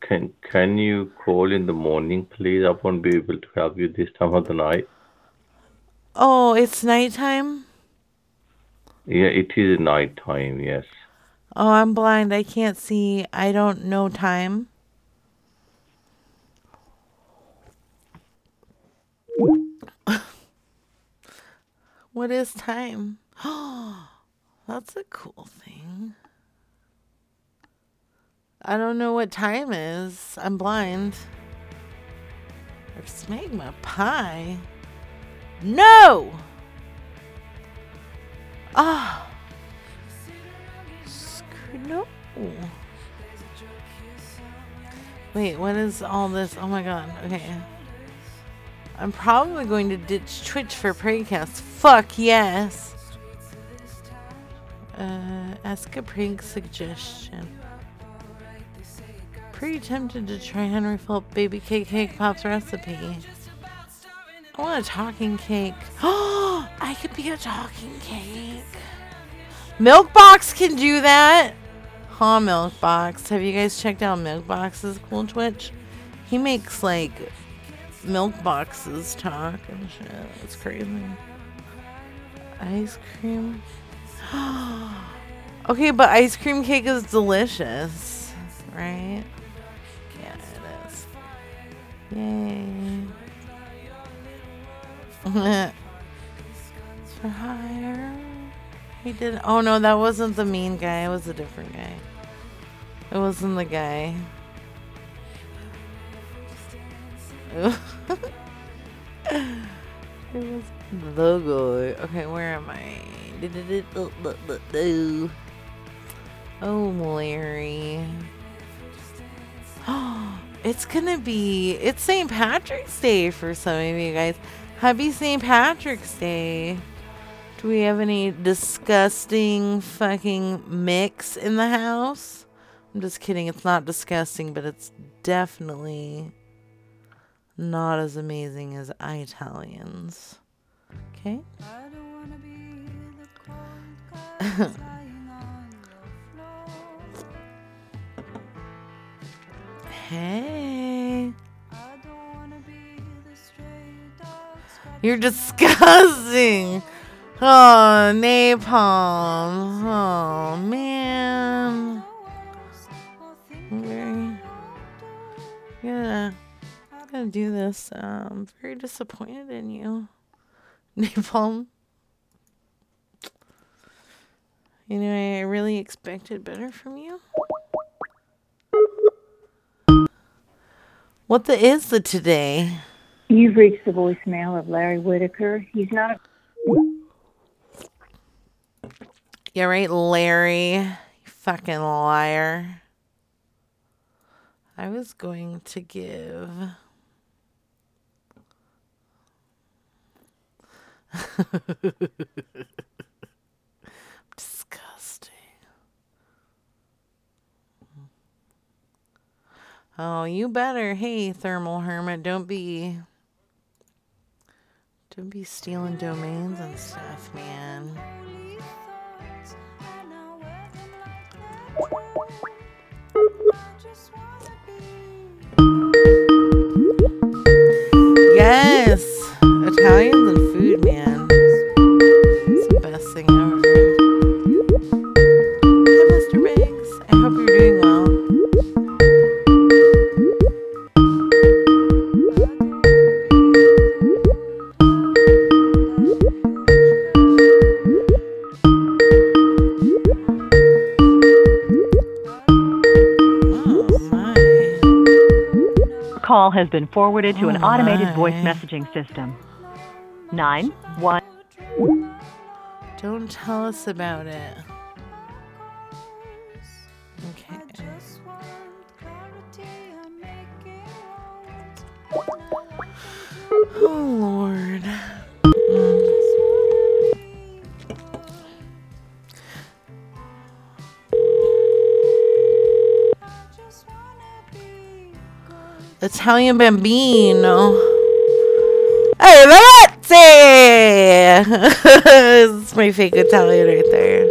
can can you call in the morning, please? I won't be able to help you this time of the night. Oh, it's nighttime? Yeah, it is nighttime, yes. Oh, I'm blind. I can't see. I don't know time. what is time? That's a cool thing. I don't know what time is. I'm blind. Or smegma pie. No! Ah. No. Wait, what is all this? Oh my god. Okay. I'm probably going to ditch Twitch for Prankcast. Fuck yes. Uh, ask a prank suggestion. Pretty tempted to try Henry Philip Baby Cake Cake Pop's recipe. I want a talking cake. Oh, I could be a talking cake. Milkbox can do that. Ha Milkbox. Have you guys checked out Milkbox's cool Twitch? He makes like milk boxes talk and shit. It's crazy. Ice cream. okay, but ice cream cake is delicious, right? Yeah, it is. Yay. For hire. He did. Oh no, that wasn't the mean guy. It was a different guy. It wasn't the guy. it was the guy. Okay, where am I? Oh, Larry. It's gonna be. It's St. Patrick's Day for some of you guys. Happy St. Patrick's Day. Do we have any disgusting fucking mix in the house? I'm just kidding. It's not disgusting, but it's definitely not as amazing as Italians. Okay? hey. You're disgusting. Oh, napalm. Oh, man. Okay. Yeah. I'm gonna do this. I'm very disappointed in you. Napalm. You know, I really expected better from you. What the is the today? You've reached the voicemail of Larry Whitaker. He's not a Yeah, right, Larry. You fucking liar. I was going to give. Disgusting. Oh, you better. Hey, Thermal Hermit, don't be. Don't be stealing domains and stuff, man. Has been forwarded to an Oh, automated voice messaging system. Nine one. Don't tell us about it. Okay. Oh Lord. Italian Bambino. Hey, Lorenzi! it's my fake Italian right there.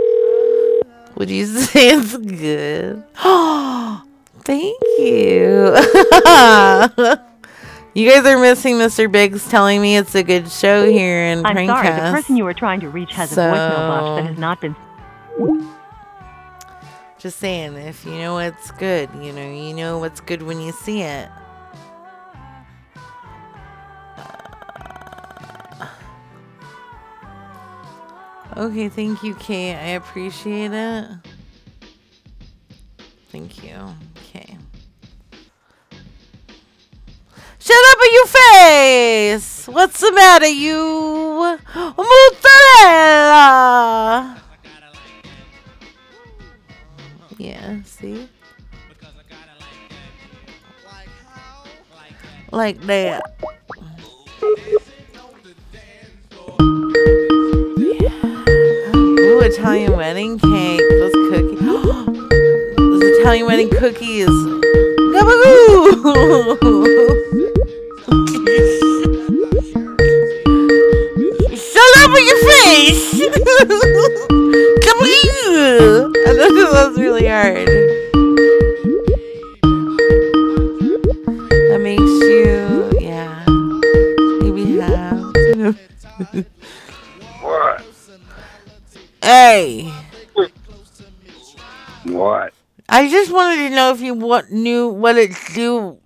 Would you say it's good? Thank you. you guys are missing Mr. Biggs telling me it's a good show here in I'm sorry, the person you were trying to reach has a voicemail box that has not been. Just saying, if you know what's good, you know, you know what's good when you see it. Okay, thank you, Kate. I appreciate it. Thank you. Okay. Shut up in your face! What's the matter, you? Mozzarella! Yeah, see? Like that. Ooh, Italian wedding cake. Those cookies. Those Italian wedding cookies. Shut up with your face! Come I That this was really hard. That makes you, yeah, maybe half. Hey. What? I just wanted to know if you what knew what it's do.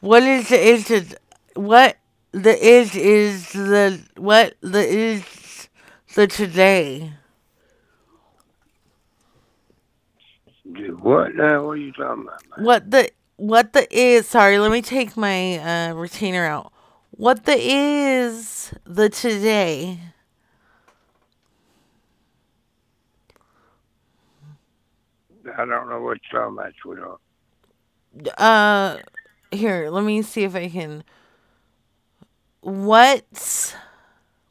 What is the is the, what the is is the what the is the today? What now? What are you talking about? Man? What the what the is? Sorry, let me take my uh, retainer out. What the is the today? I don't know what you're talking about, sweetheart. Uh, here, let me see if I can. What's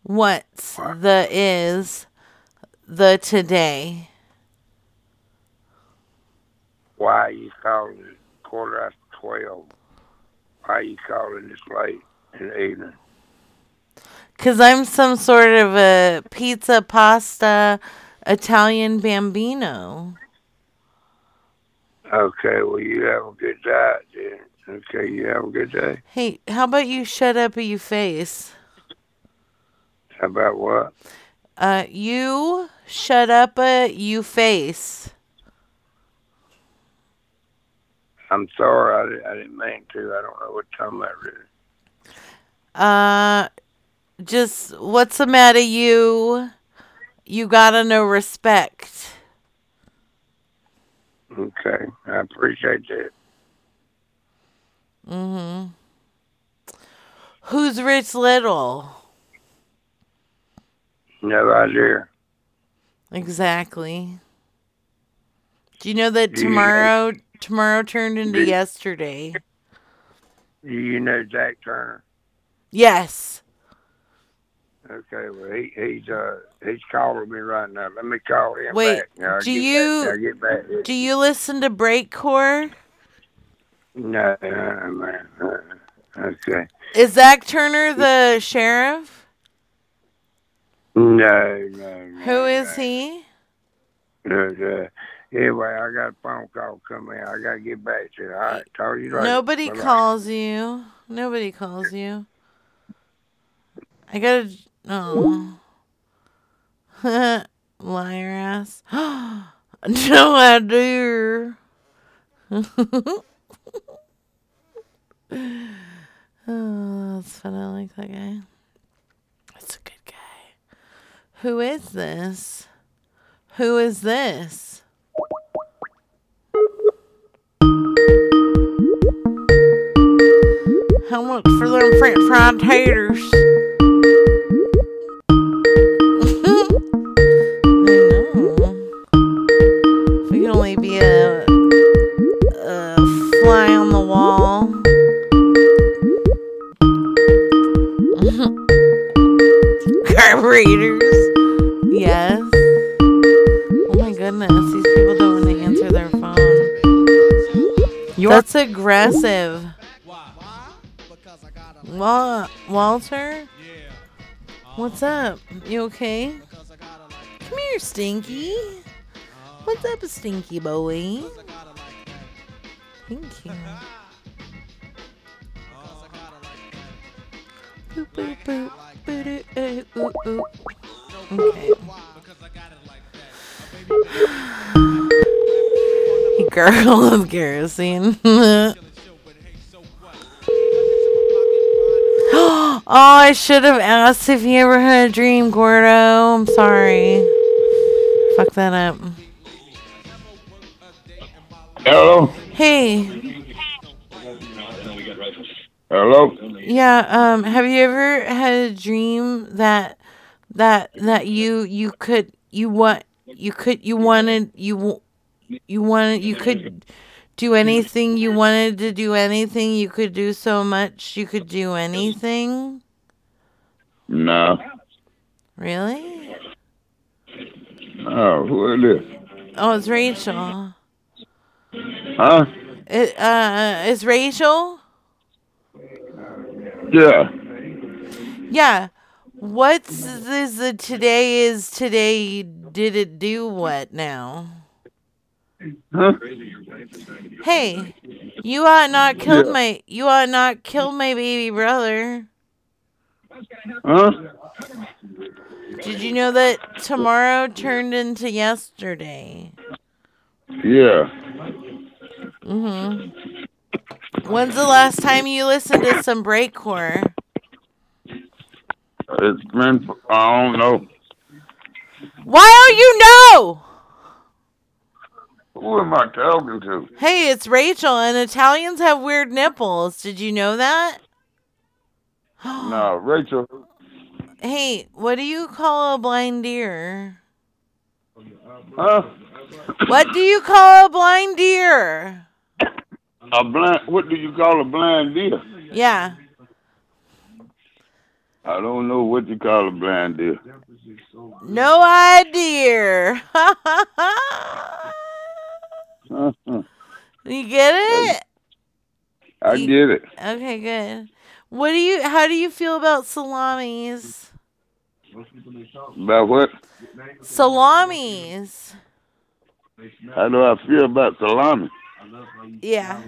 what's the is the today? Why are you calling it quarter after 12? Why are you calling this late in the evening? Cause I'm some sort of a pizza pasta Italian bambino. Okay, well, you have a good then. Okay, you have a good day. Hey, how about you shut up or you face? How about what? Uh, you shut up uh, you face. I'm sorry, I, I didn't mean to. I don't know what talking about, really. Uh, just what's the matter, you? You gotta know respect. Okay, I appreciate that. Mm-hmm. Who's Rich Little? No idea. Exactly. Do you know that tomorrow tomorrow turned into Do- yesterday? Do you know Jack Turner? Yes. Okay, well, he, he's uh he's calling me right now. Let me call him Wait, back. Now, do you- Back, I'll get back. Do you listen to Breakcore? No, no, no, man. Uh, okay. Is Zach Turner the sheriff? No, no, no. Who is he? no, no. Anyway, I got a phone call coming. I gotta get back to you. All right, talk you later. Nobody Bye-bye. calls you. Nobody calls you. I gotta. Oh. Liar ass. no idea. oh, that's funny. I like that guy. That's a good guy. Who is this? Who is this? How much for them french fried taters? Yes. Oh my goodness, these people don't want to answer their phone. That's aggressive. Wa- Walter? What's up? You okay? Come here, Stinky. What's up, Stinky boy? Thank you. Boop, boop, boop, Okay. Gargle of kerosene. oh, I should have asked if you ever had a dream, Gordo. I'm sorry. Fuck that up. Hello. Hey, Hello. yeah. Um, have you ever had a dream that that that you you could you want you could you wanted you you wanted you could do anything you wanted to do anything you could do so much you could do anything No. really Oh, who is this? oh it's rachel Huh? it, uh is rachel Yeah. yeah what's this uh, today is today did it do what now Huh? hey you ought not killed Yeah. my you ought not killed my baby brother Huh? did you know that tomorrow turned into yesterday Yeah. Mhm. When's the last time you listened to some breakcore? It's been, I don't know. Why don't you know? Who am I talking to? Hey, it's Rachel, and Italians have weird nipples. Did you know that? no, Rachel. Hey, what do you call a blind deer? Huh? What do you call a blind deer? A blind, what do you call a blind deer? Yeah. I don't know what you call a blind deer. No idea. you get it? I get it. Okay, good. What do you how do you feel about salamis? About what? Salamis. How do I feel about salami? Yeah.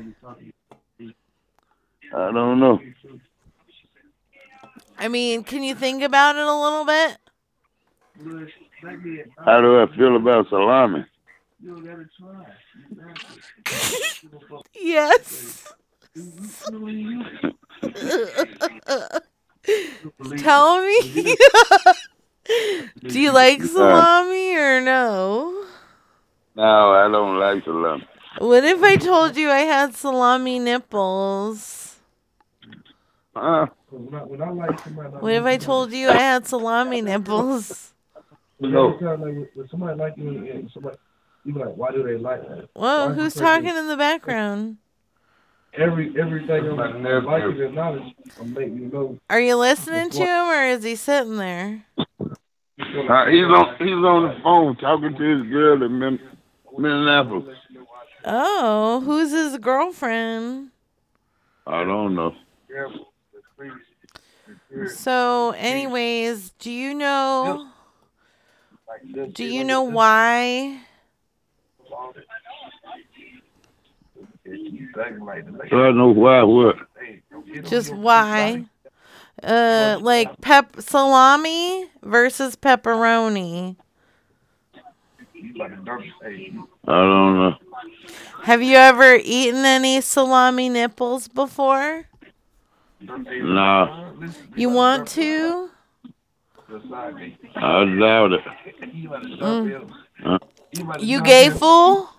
I don't know. I mean, can you think about it a little bit? How do I feel about salami? Yes. Tell me. Do you like salami or no? No, I don't like salami. What if I told you I had salami nipples? Huh? What if I told you I had salami nipples? No. When somebody like you, and somebody, you be like, why do they like that? Whoa, Why who's you think talking in the background? Every everything on My like nephew. you and knowledge will make you know. Are you listening to him or is he sitting there? Uh, he's on he's on the phone talking to his girl in Min- Minneapolis. Oh, who's his girlfriend? I don't know. So, anyways, do you know? Do you know why? I know why what. Just why? Uh, like pep salami versus pepperoni. I don't know. Have you ever eaten any salami nipples before? Nah, You want to? I doubt it. Mm. Huh? You gay fool?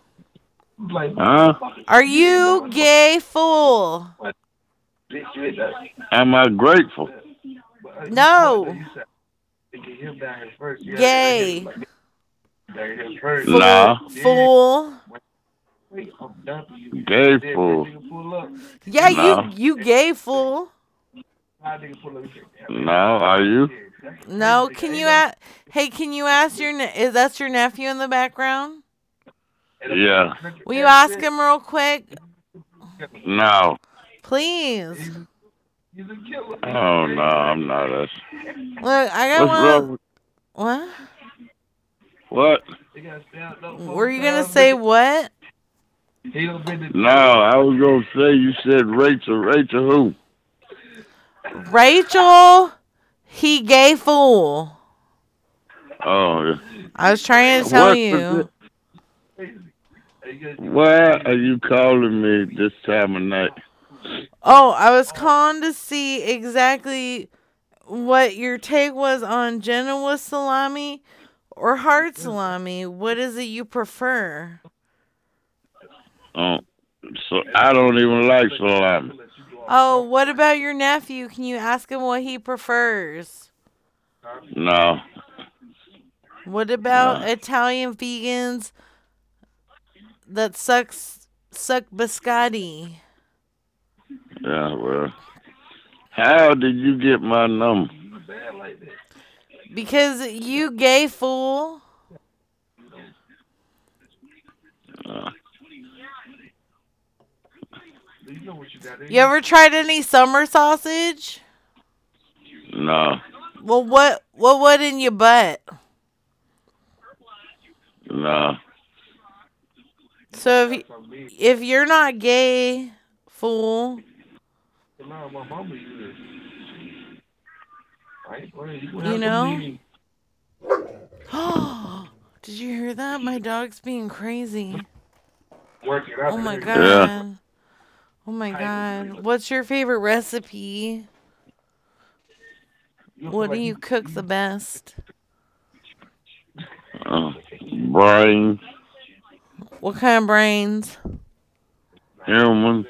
Huh? Are you gay fool? Am I grateful? No. Gay. Nah. Fool. Gay fool. Yeah, No. you you gay fool. No, are you? No, can you ask? Hey, can you ask your? Ne- is that your nephew in the background? Yeah. Will you ask him real quick, No. please? Oh no, I'm not us. Look, I got What's one. wrong? What? What? Were you gonna say what? No, I was gonna say you said Rachel. Rachel who? Rachel, he gay fool. Oh, yeah. I was trying to tell What you. Why are you calling me this time of night? Oh, I was calling to see exactly what your take was on Genoa salami or hard salami. What is it you prefer? Oh, so I don't even like salami. Oh, what about your nephew? Can you ask him what he prefers? No, What about Italian vegans that sucks suck biscotti? yeah, well, how did you get my number? Because you gay fool. Uh, You ever tried any summer sausage? no, Well, what what what in your butt? no, So if if you're not gay, fool, you know. Oh, Did you hear that? My dog's being crazy. working out. Oh my god. Yeah. Oh my god. What's your favorite recipe? What do you cook the best? Uh, brain, What kind of brains? human,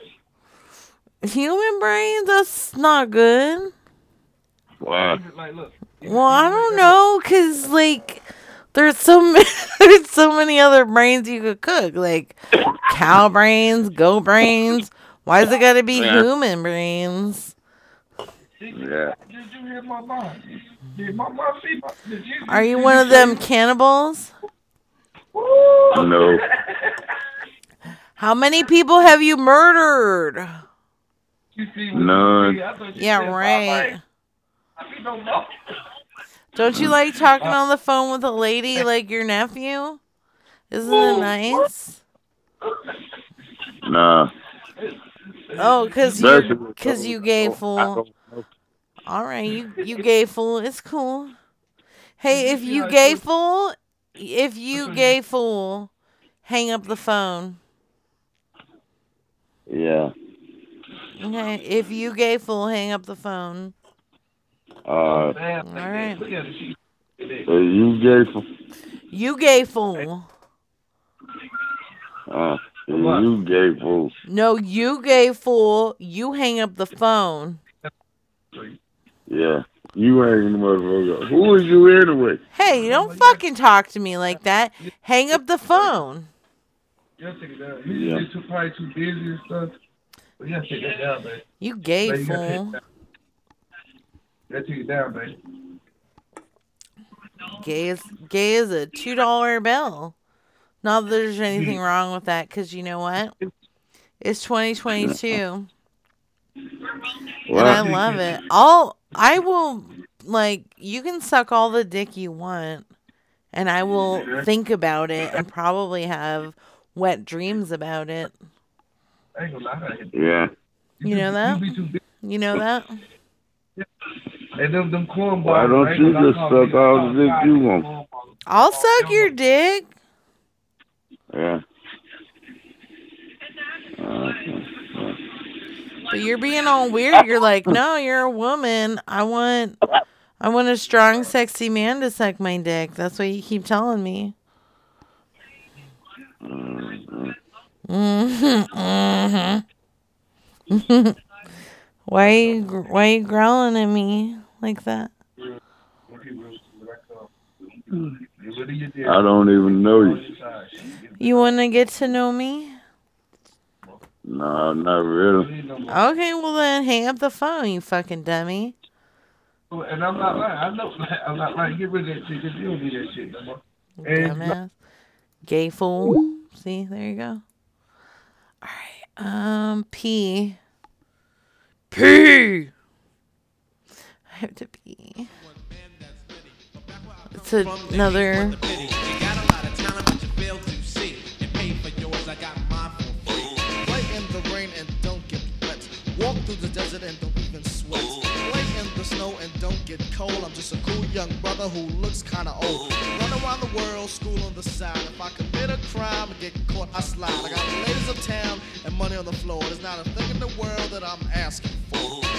Human brains? That's not good. What? Well, I don't know, cause like there's so many, there's so many other brains you could cook, like cow brains, goat brains. Why is it gotta be Yeah. human brains? Yeah. Did you hear my mom? Did my mom see my? Did you? Are you one of them cannibals? No. How many people have you murdered? None. Yeah, right. I don't know. Don't you like talking on uh, the phone with a lady eh. like your nephew? Isn't it nice? Nah. Oh, cause you, a- cause you gay fool. All right, you you gay fool. It's cool. Hey, if you gay fool, if you gay fool, hang up the phone. Yeah. Okay, if you gay fool, hang up the phone. Uh, All right. you gay for, You gay fool. uh, you gay fool. No, you gay fool. You hang up the phone. Yeah. You ain't the motherfucker. Who is you anyway? Hey, don't fucking talk to me like that. Hang up the phone. Yeah, take down. You Yeah. yeah. too probably too busy and stuff. But yeah, take that down, babe. You gay Babe, you gotta take fool. It down. You gotta take it down, babe. Gay is gay is a two dollar bill. Not that there's anything wrong with that, cause you know what? It's 2022, and I love it. I'll I will like you can suck all the dick you want, and I will think about it and probably have wet dreams about it. I ain't gonna lie. I hit Yeah. You know that? You be too busy. You know that? And them, them cornballs. Why I don't ain't you gonna just lie, suck all the dick you want? I'll suck your dick. Yeah. But you're being all weird. You're like, no, you're a woman. I want, I want a strong, sexy man to suck my dick. That's what you keep telling me. Mm-hmm, mm-hmm. why, you, gr- why you growling at me like that? I don't even know you. You want to get to know me? No, not really. Okay, well then hang up the phone, you fucking dummy. And I'm not lying. I know. I'm not lying. Get rid of that shit because you don't need that shit no more. Dumbass. Gay fool. See, there you go. All right. Um, P. P. Have to pee. It's another. Play in the rain and don't get wet. Walk through the desert and don't even sweat. Play in the snow and don't get cold. I'm just a cool young brother who looks kinda old. Run around the world, school on the side. If I commit a crime and get caught, I slide. I got ladies uptown and money on the floor. There's not a thing in the world that I'm asking for.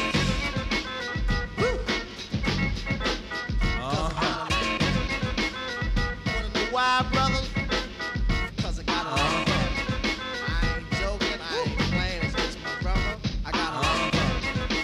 Why, brother? Cause I got a I ain't joking, I ain't playing, it's just my brother. I got a lot of friends.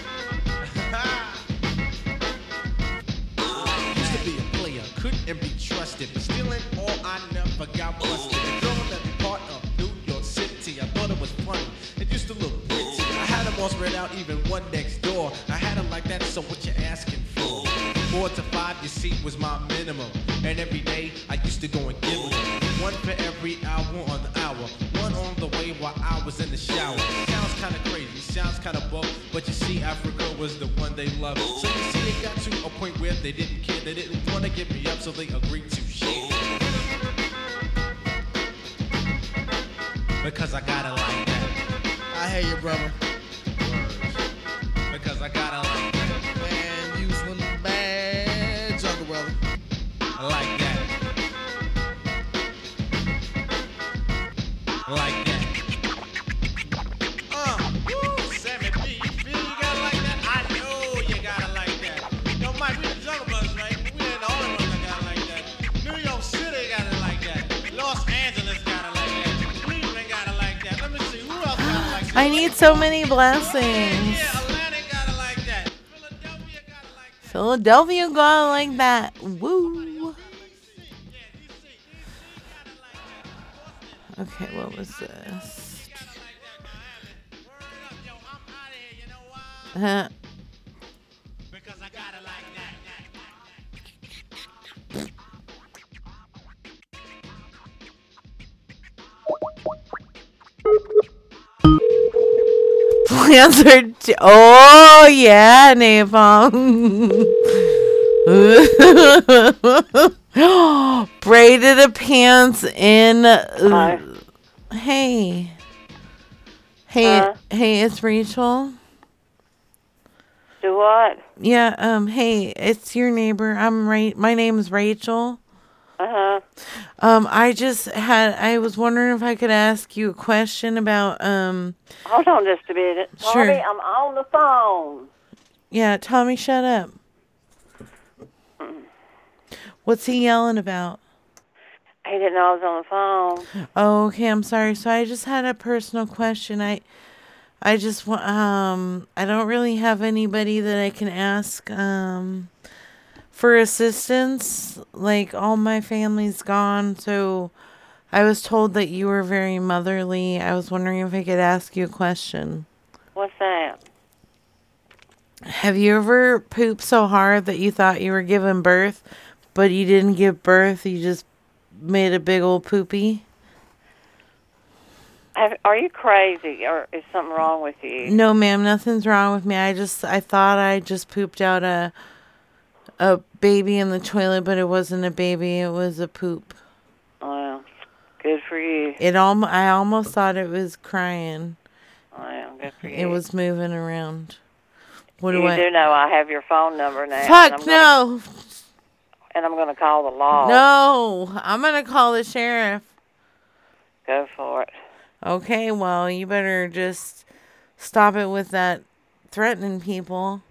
I Used to be a player, couldn't be trusted, but still in all I never got busted. The girl every part of New York City, I thought it was funny. It used to look pretty. I had them all spread out, even one next door. I had them like that, so what you asking for? Four to five, you see, was my minimum. And every day, I used to go and give it. One for every hour on the hour. One on the way while I was in the shower. Sounds kinda crazy, sounds kinda buff, but you see, Africa was the one they loved. So you see, they got to a point where they didn't care, they didn't wanna give me up, so they agreed to share. Because I got it like that. I hear you, brother. Need so many blessings. Philadelphia got it like that. Woo. Okay, what was this? Uh. T- oh yeah, napalm. Braided a pants in. Hi. Hey. Hey, Huh? hey, it's Rachel. Do what? Yeah, um, hey, it's your neighbor. I'm right. My name is Rachel. Uh huh. Um, I just had. I was wondering if I could ask you a question about. Um, Hold on just a minute. Sure. Bobby, I'm on the phone. yeah, Tommy, shut up. What's he yelling about? He didn't know I was on the phone. Oh, okay. I'm sorry. So I just had a personal question. I, I just want. Um, I don't really have anybody that I can ask. Um, for assistance. Like all my family's gone, so I was told that you were very motherly. I was wondering if I could ask you a question. What's that? Have you ever pooped so hard that you thought you were giving birth, but you didn't give birth? You just made a big old poopy? Have, are you crazy, or is something wrong with you? No, ma'am, nothing's wrong with me. I just I thought I just pooped out a a baby in the toilet, but it wasn't a baby. It was a poop. Oh, well, good for you. It alm I almost thought it was crying. Oh, well, good for you. It was moving around. What you do I? do know I have your phone number now. Fuck I'm gonna- no, and I'm going to call the law. no! I'm gonna call the sheriff. Go for it. Okay, well you better just stop it with that threatening people.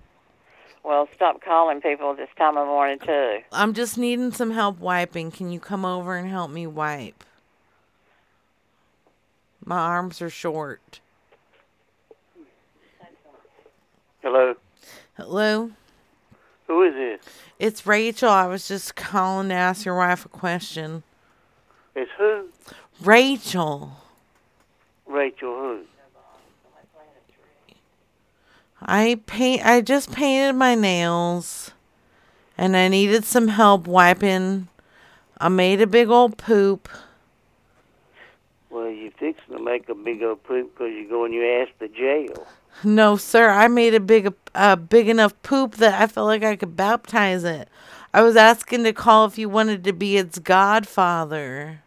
Well, stop calling people this time of morning too. I'm just needing some help wiping. Can you come over and help me wipe? My arms are short. Hello. Hello? Who is this? It's Rachel. I was just calling to ask your wife a question. It's who? Rachel. Rachel who? I paint I just painted my nails and I needed some help wiping. I made a big old poop. Well, you fixing to make a big old poop because you're going your ass to jail. No, sir, I made a big a big enough poop that I felt like I could baptize it. I was asking to call if you wanted to be its godfather.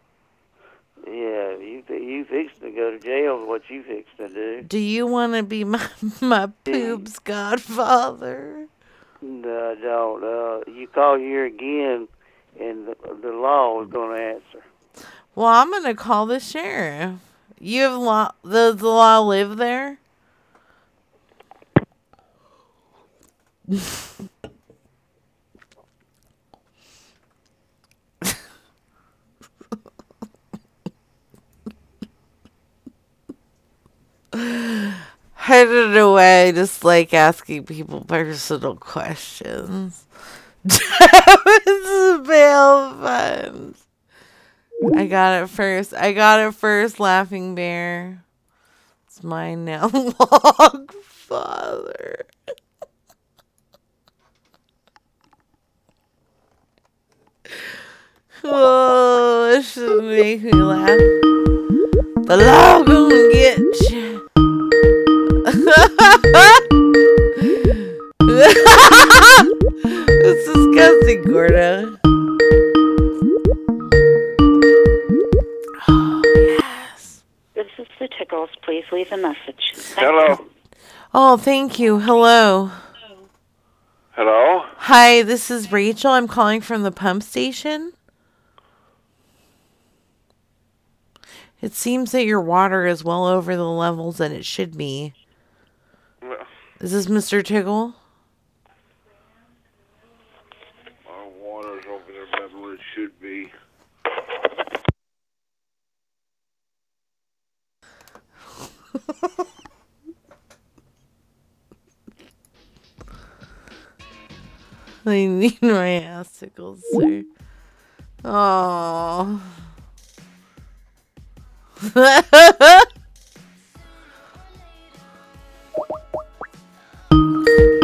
Yeah, you you fixing to go to jail. is What you fixed to do? Do you want to be my my poop's godfather? No, I don't. Uh, you call here again, and the, the law is going to answer. Well, I'm gonna call the sheriff. You have law. Does the law live there? Why I just like asking people personal questions. Travis bail funds. I got it first. I got it first, Laughing Bear. It's mine now, Log Father. Oh, this should make me laugh. The law gonna get you. it's disgusting, Gordo. This is the Tickles. Please leave a message. Hello. Oh, thank you. Hello. Hello. Hi, this is Rachel. I'm calling from the pump station. It seems that your water is well over the levels that it should be. Is this Mr. Tiggle? My water's over there better than it should be. I need my ass tickled, sir. Aww.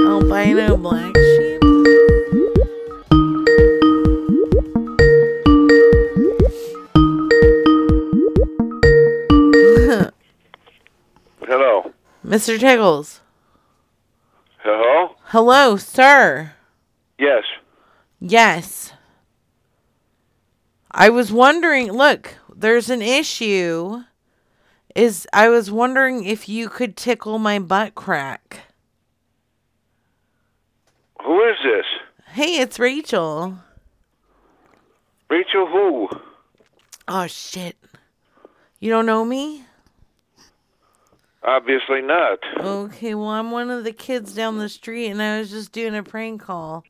Albino black sheep. Hello. Mr. Tiggles. Hello? Hello, sir. Yes. Yes. I was wondering, look, there's an issue. Is I was wondering if you could tickle my butt crack. Who is this? Hey, it's Rachel. Rachel who? Oh shit. You don't know me? Obviously not. Okay, well, I'm one of the kids down the street and I was just doing a prank call.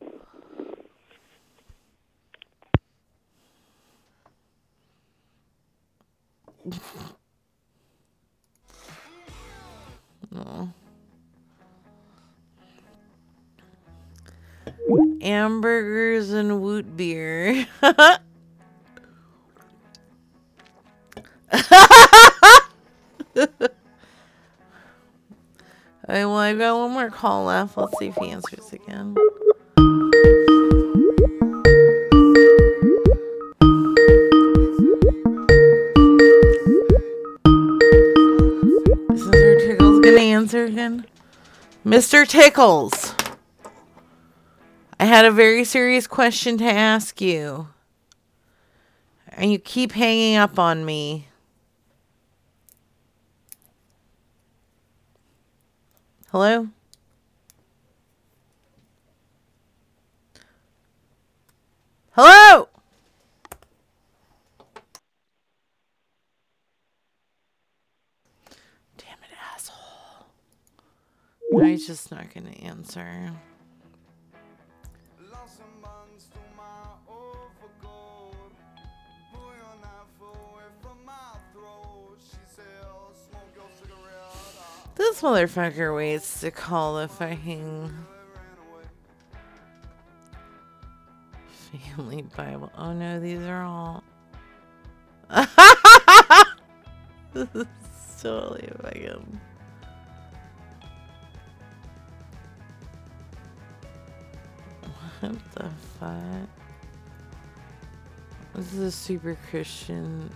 No. Hamburgers and woot beer. Alright, well, I've got one more call left. Let's see if he answers again. Is Mr. Tickles gonna answer again? Mr. Tickles! I had a very serious question to ask you. And you keep hanging up on me. Hello? Hello? Damn it, asshole. He's just not going to answer. This motherfucker waits to call the fucking family Bible. Oh no, these are all. this is totally fucking. What the fuck? This is a super Christian.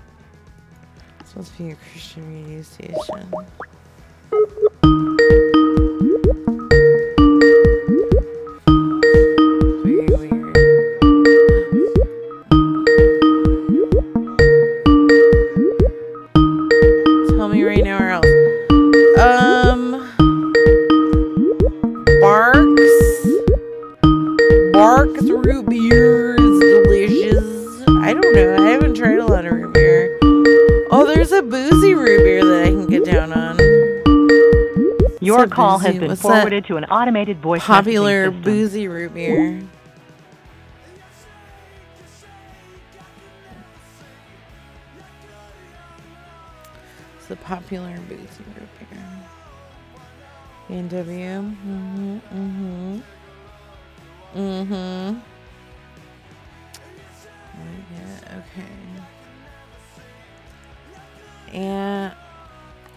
Supposed to be a Christian radio station. Call has been what's forwarded to an automated voice Popular system. boozy root beer. It's the popular boozy root beer. B&W. Mm-hmm. Mm-hmm. Mm-hmm. Yeah, okay. And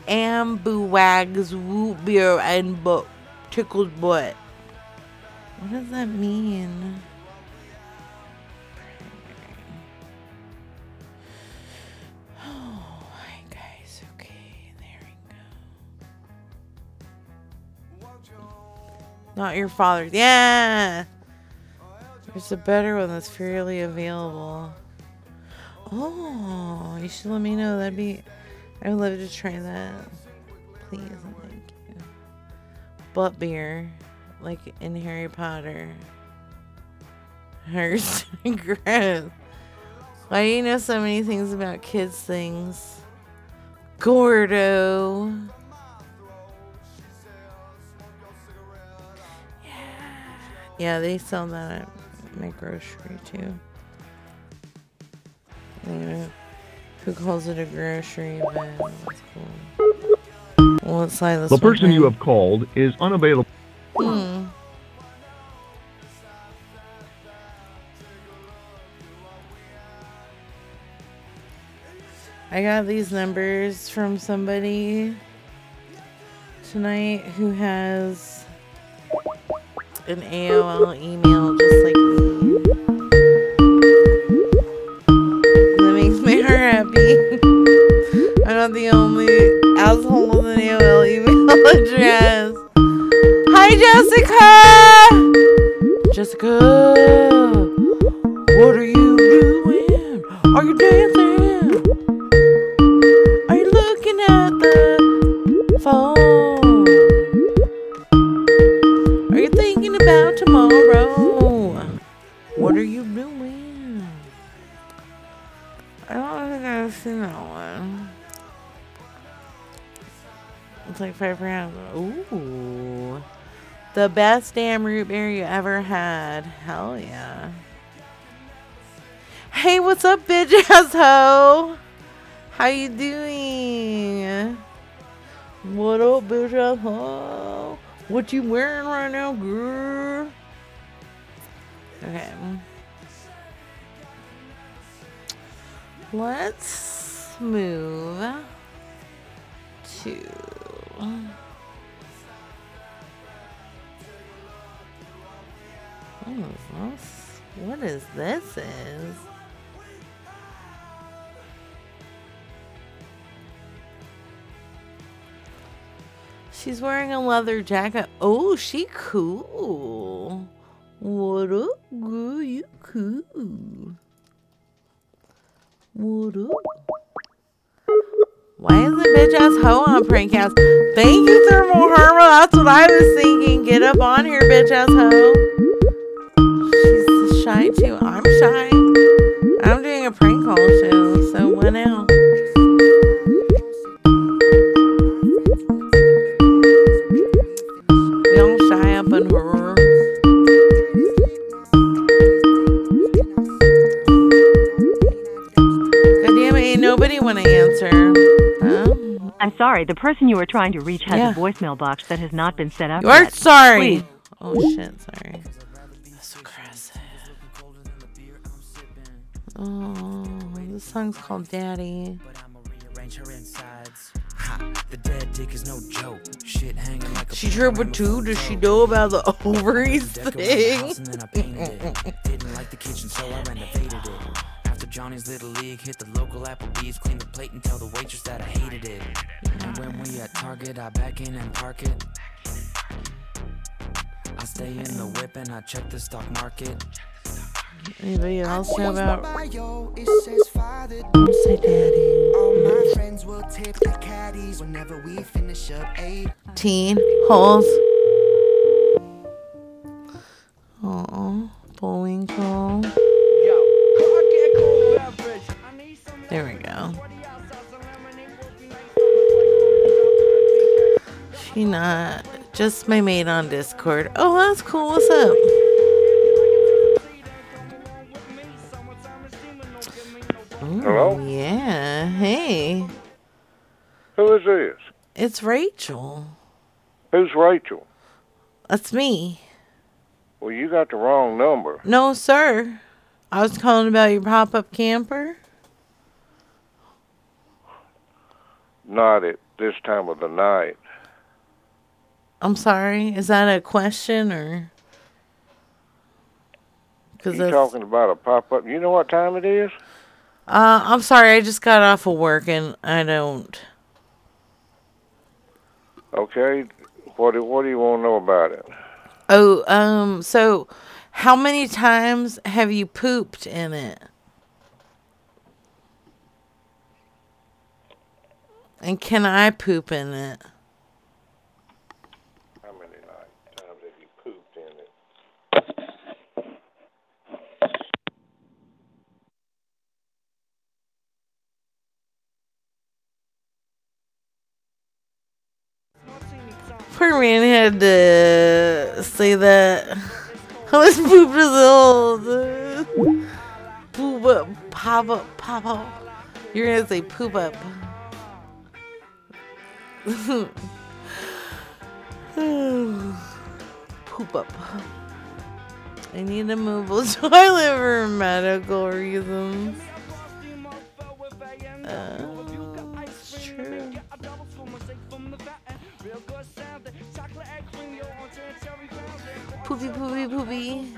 Ambuwags root beer and butt tickled butt. What does that mean? Oh, guys. Okay, there we go. Not your father. Yeah. There's a better one that's fairly available. Oh, you should let me know. That'd be. I would love to try that. Please and thank you. Butt beer, like in Harry Potter. Hurts. Gross. Why do you know so many things about kids' things? Gordo. Yeah, they sell that at my grocery too. Know who calls it a grocery van? That's cool. Well, it's like the person you have called is unavailable. Hmm. I got these numbers from somebody tonight who has an AOL email just like me. I'm not the only asshole with an AOL email address. Hi, Jessica! Jessica! What are you doing? Are you dancing? Are you looking at the phone? Are you thinking about tomorrow? What are you doing? I don't think I've seen that one. It's like five rounds. Ooh. The best damn root beer you ever had. Hell yeah. Hey, what's up, bitch ass hoe? How you doing? What up, bitch ass hoe? What you wearing right now, girl? Okay. Let's move to. What is this? What is this? Is she's wearing a leather jacket? Oh, she cool. What up, girl? You cool. Why is the bitch ass hoe on prankcast? Thank you, Thermal Herma. That's what I was thinking. Get up on here, bitch ass hoe. She's shy too. I'm shy. I'm doing a prank call show, so what now? Answer. Huh? I'm sorry, the person you are trying to reach has Yeah. a voicemail box that has not been set up You are yet. sorry. Please Oh shit, sorry. That's so aggressive. Oh, this song's called Daddy. The dead dick is no joke. Shit hanging like a She triple two. Does she know about the ovaries thing? Didn't like the kitchen, so I renovated it. After Johnny's Little League, hit the local Applebee's, clean the plate and tell the waitress that I hated it. And when we at Target, I back in and park it. I stay in the whip and I check the stock market. Anybody else know about? It says father. Don't say daddy. All my friends will tip the caddies whenever we finish up eight. Teen holes. Oh, bowling call. There we go. She not just my mate on Discord. Oh, that's cool. What's up? Ooh, Hello? Yeah. Hey. Who is this? It's Rachel. Who's Rachel? That's me. Well, you got the wrong number. No, sir. I was calling about your pop up camper. Not at this time of the night. I'm sorry. Is that a question or? Because You talking about a pop up? You know what time it is? uh, I'm sorry. I just got off of work and I don't. Okay. What do, what do you want to know about it? Oh, um. So, how many times have you pooped in it? And can I poop in it? How many times have you pooped in it? Poor man had to say that. How much poop is old? Poop up, pop up, pop up. You're gonna say poop up. poop up. I need a mobile toilet for medical reasons. Uh, Poopy, poopy, poopy.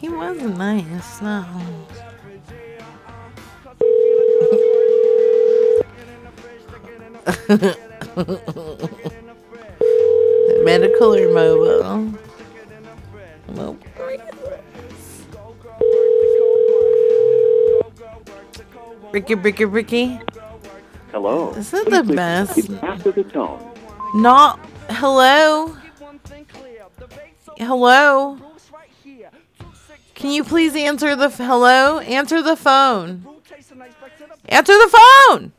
He was nice, no. Medical or mobile? Mobile. Ricky, Ricky, Ricky. Hello. Isn't it the best? After the tone. Not hello. Hello. Can you please answer the f- hello? Answer the phone. Answer the phone.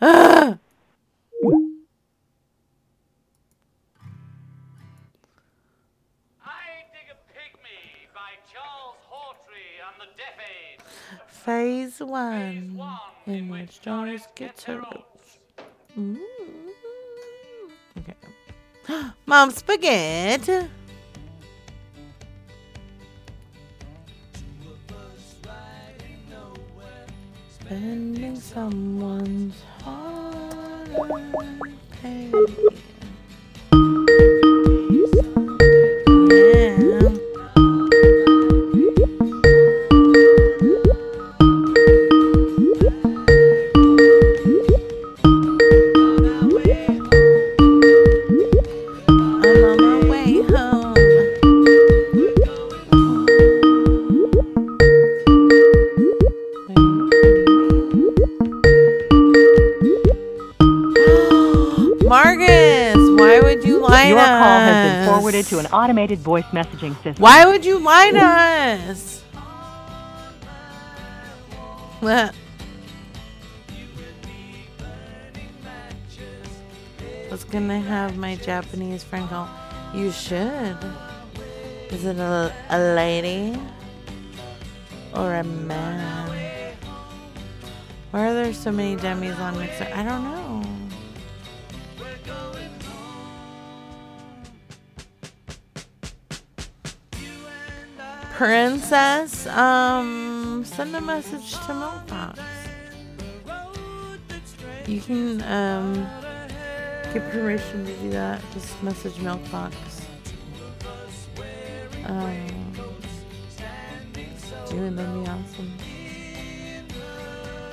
Ugh. Phase one, in which Jonas gets her roots. Okay. Mom spaghetti. Spending someone's hard paid. Automated voice messaging system. Why would you lie to us? What? I was gonna have my Japanese friend call. You should. Is it a, a lady or a man? Why are there so many dummies on Mixlr? I don't know. Princess, um, send a message to Milkbox. You can, um, get permission to do that. Just message Milkbox. Um, doing that'd be awesome.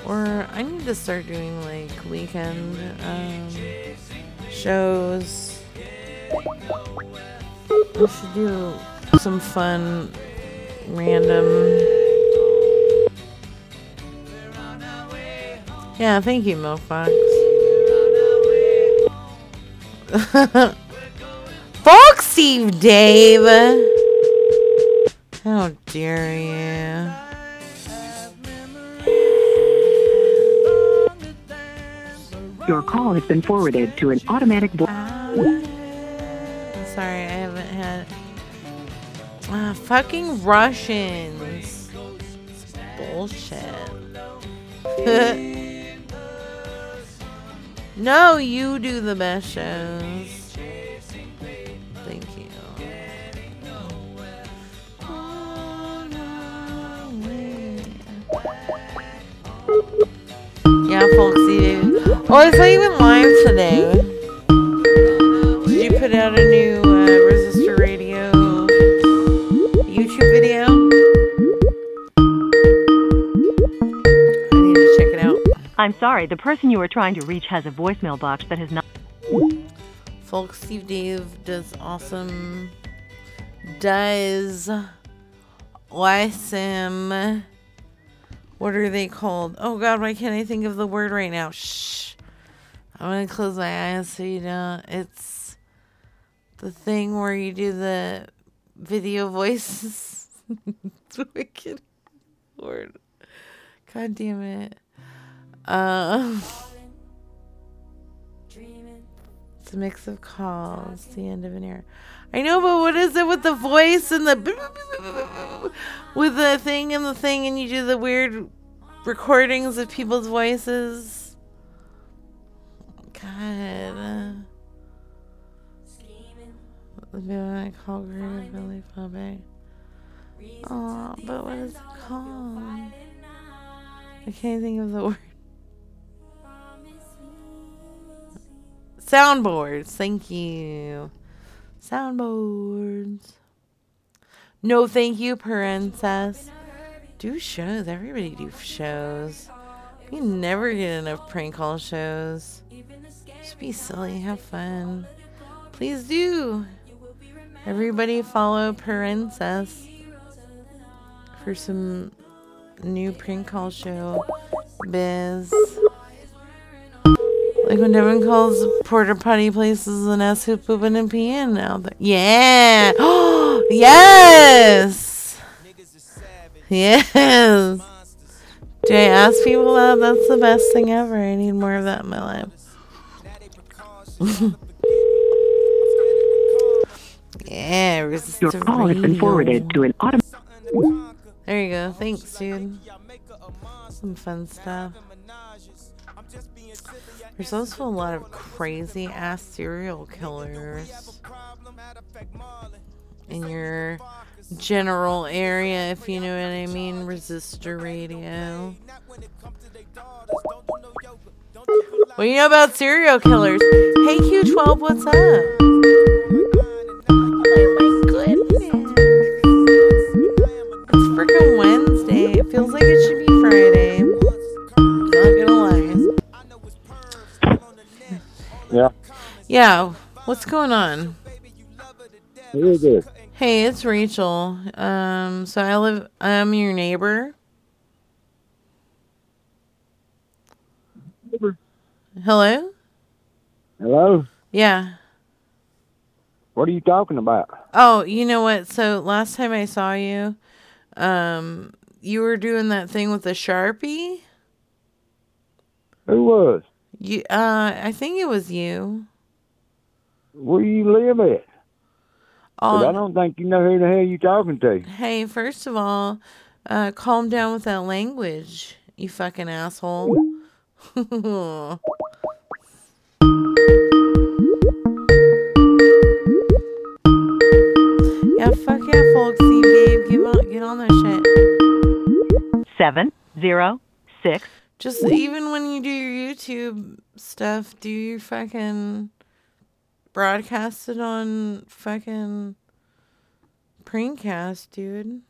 Or I need to start doing like weekend um, shows. I should do some fun, random. Yeah, thank you. Fuck Steve Dave! How dare you? Your call has been forwarded to an automatic voice. Ah. Ah, fucking Russians. It's bullshit. no, you do the best shows. Thank you. Yeah, folksy dude. Oh, it's not even live today. Did you put out a new I'm sorry, the person you are trying to reach has a voicemail box that has not. Folks, Steve Dave does awesome. Does awesome. What are they called? Oh God, why can't I think of the word right now? Shh. I'm gonna close my eyes so you don't. It's the thing where you do the video voices. it's wicked word. God damn it. Uh, it's a mix of calls. The end of an era. I know, but what is it with the voice and the with the thing and the thing, and you do the weird recordings of people's voices? God. I call Groove Billy Pubby. Oh, but what is it called? I can't think of the word. Soundboards. Thank you. Soundboards. No, thank you, princess. Do shows. Everybody do shows. We never get enough prank call shows. Just be silly. Have fun. Please do. Everybody follow Princess for some new prank call show biz. Like when Devin calls porter potty places and asks who's pooping and peeing now. There. Yeah. yes. Yes. Do I ask people that? That's the best thing ever. I need more of that in my life. yeah, Your call has been forwarded to an auto. There you go. Thanks, dude. Some fun stuff. There's also a lot of crazy ass serial killers in your general area, if you know what I mean. Resistor radio. What do you know about serial killers? Hey Q12, what's up? Oh my goodness. It's freaking Wednesday. It feels like it should be Friday. Not gonna lie. Yeah. Yeah, what's going on? Who is this? Hey, it's Rachel. Um, so I live. I'm your neighbor. neighbor. Hello. Hello? Yeah. What are you talking about? Oh, you know what? So last time I saw you, um, you were doing that thing with the sharpie. Who was? You, uh, I think it was you. Where you live at? Oh. I don't think you know who the hell you talking to. Hey, first of all, uh, calm down with that language, you fucking asshole. yeah, fuck yeah, folks. Steve Dave, get on, get on that shit. Seven zero six. Just even when you do your YouTube stuff, do your fucking broadcast it on fucking Prankcast, dude.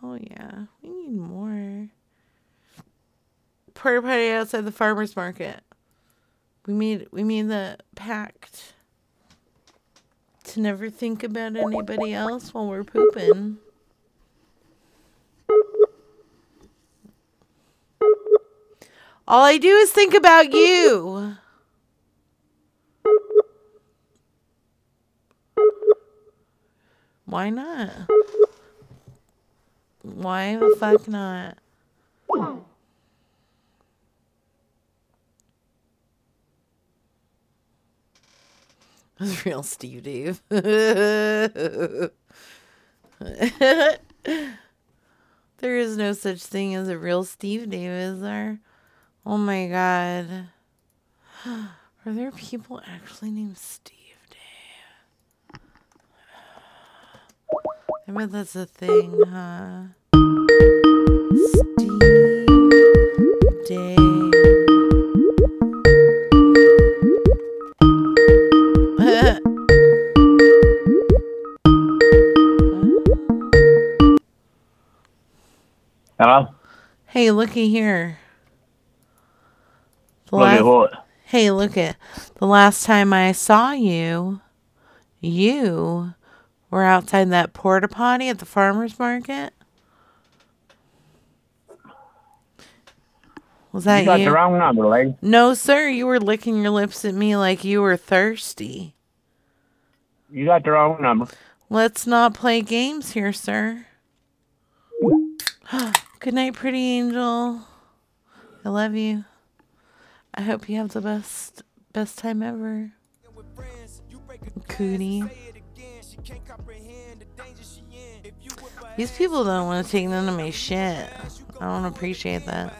Hell yeah. We need more. Porta potty outside the farmer's market. We made we made the pact to never think about anybody else while we're pooping. All I do is think about you. Why not? Why the fuck not? That's real Steve Dave. there is no such thing as a real Steve Dave, is there? Oh my god. Are there people actually named Steve Dave? I bet that's a thing, huh? Steve Dave. Hello? hey, looky here. The Look at what? Hey, look at the last time I saw you, you were outside that porta potty at the farmer's market. Was that you got you? the wrong number, lady. No, sir. You were licking your lips at me like you were thirsty. You got the wrong number. Let's not play games here, sir. Good night, pretty angel. I love you. I hope you have the best best time ever. cootie. These people don't want to take none of my shit. I don't appreciate that.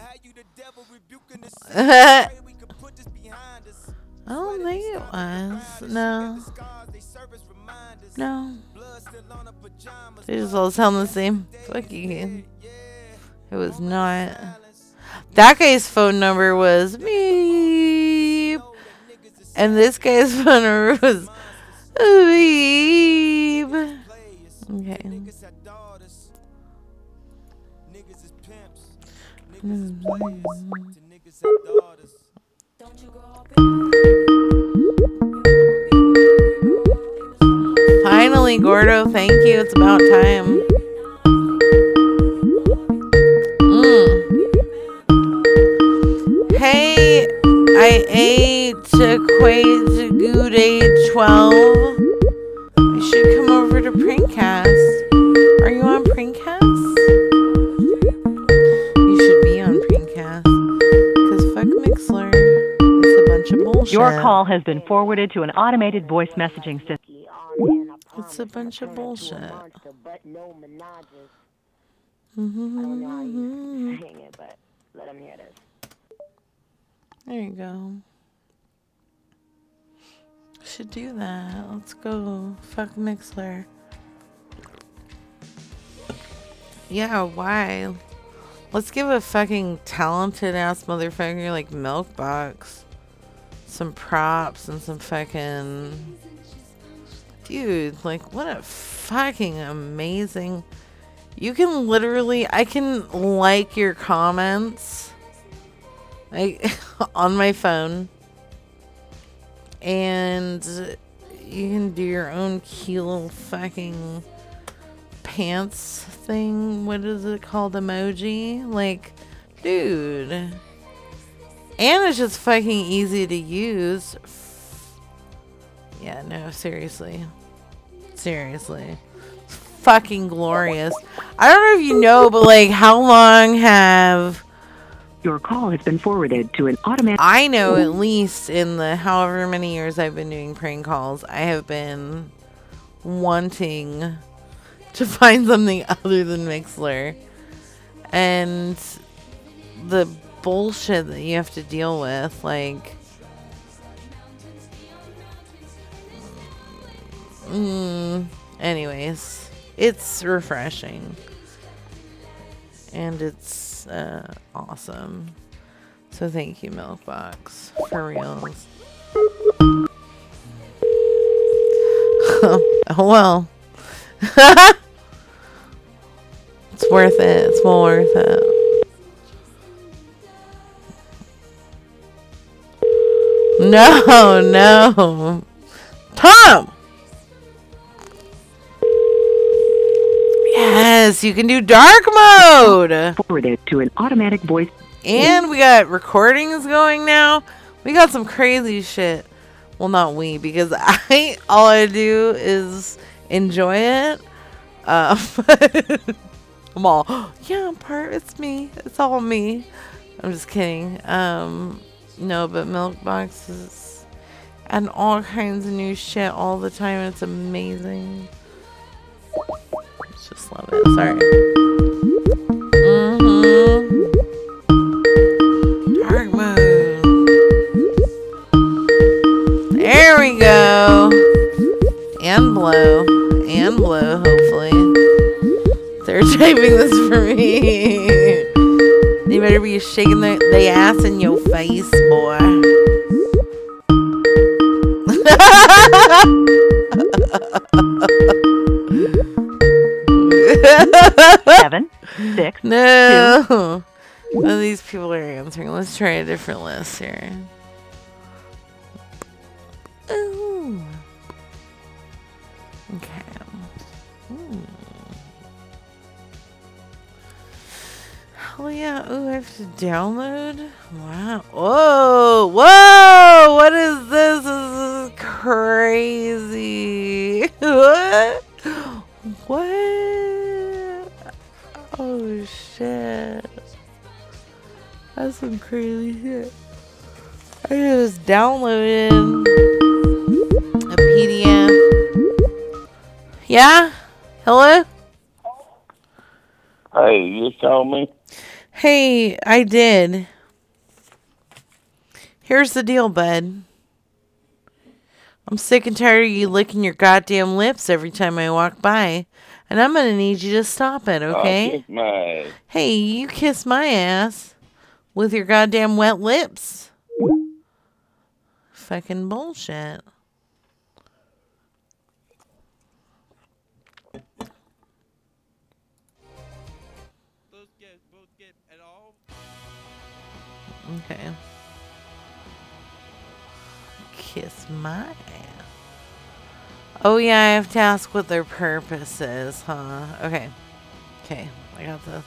I don't think it was. No. No. They just all sound the same. Fuck you. It was not. That guy's phone number was beep. And this guy's phone number was beep. Okay. Finally, Gordo, thank you. It's about time. Hey, I ate Quaid Good Age 12. You should come over to Prankcast. Are you on Prankcast? You should be on Prankcast. Because fuck Mixlr. It's a bunch of bullshit. Your call has been forwarded to an automated voice messaging system. It's a bunch of bullshit. Mm-hmm. Mm-hmm. Hang it, but let him hear this. There you go. Should do that. Let's go. Fuck Mixlr. Yeah, why? Let's give a fucking talented ass motherfucker like Milkbox some props and some fucking. Dude, like, what a fucking amazing. You can literally. I can like your comments. Like, on my phone. And you can do your own little fucking pants thing. What is it called? Emoji? Like, dude. And it's just fucking easy to use. Yeah, no, seriously. Seriously. It's fucking glorious. I don't know if you know, but like, how long have. Your call has been forwarded to an automatic. I know at least in the however many years I've been doing prank calls, I have been wanting to find something other than Mixlr. And the bullshit that you have to deal with, like. Mm, anyways, it's refreshing. And it's uh, awesome. So thank you, Milkbox. For reals. oh well. it's worth it. It's well worth it. No, no. Tom! Yes, you can do dark mode. Forwarded to an automatic voice. And we got recordings going now. We got some crazy shit. Well, not we, because I all I do is enjoy it. Um, I'm all, yeah, I'm part. It's me. It's all me. I'm just kidding. Um, no, but milk boxes and all kinds of new shit all the time. It's amazing. Just love. Sorry. Mm-hmm. Dark mode. There we go. And blow. And blow, hopefully. They're typing this for me. they better be shaking their, ass in your face, boy. six, No. None of these people are answering. Let's try a different list here. Ooh. Okay. Hmm. Hell yeah. Ooh, I have to download? Wow. Whoa. Whoa. What is this? This is crazy. what? What? Oh, shit. That's some crazy shit. I just downloaded a PDF Yeah? Hello? Hey, you called me? Hey, I did. Here's the deal, bud. I'm sick and tired of you licking your goddamn lips every time I walk by. And I'm gonna need you to stop it, Oh, okay? my. Hey, you kiss my ass with your goddamn wet lips. Fucking bullshit. Okay. Kiss my ass. Oh yeah, I have to ask what their purpose is, huh? Okay. Okay, I got this.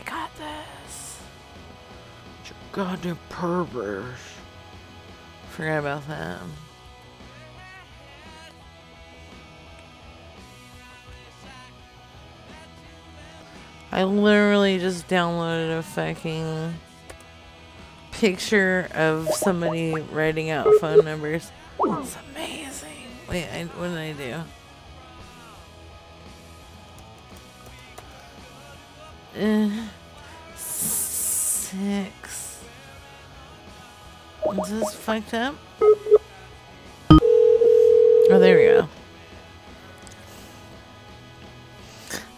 I got this. Goddamn pervert. Forgot about that. I literally just downloaded a fucking picture of somebody writing out phone numbers. It's amazing. Wait, I, what did I do? Uh, six. Is this fucked up? Oh, there we go.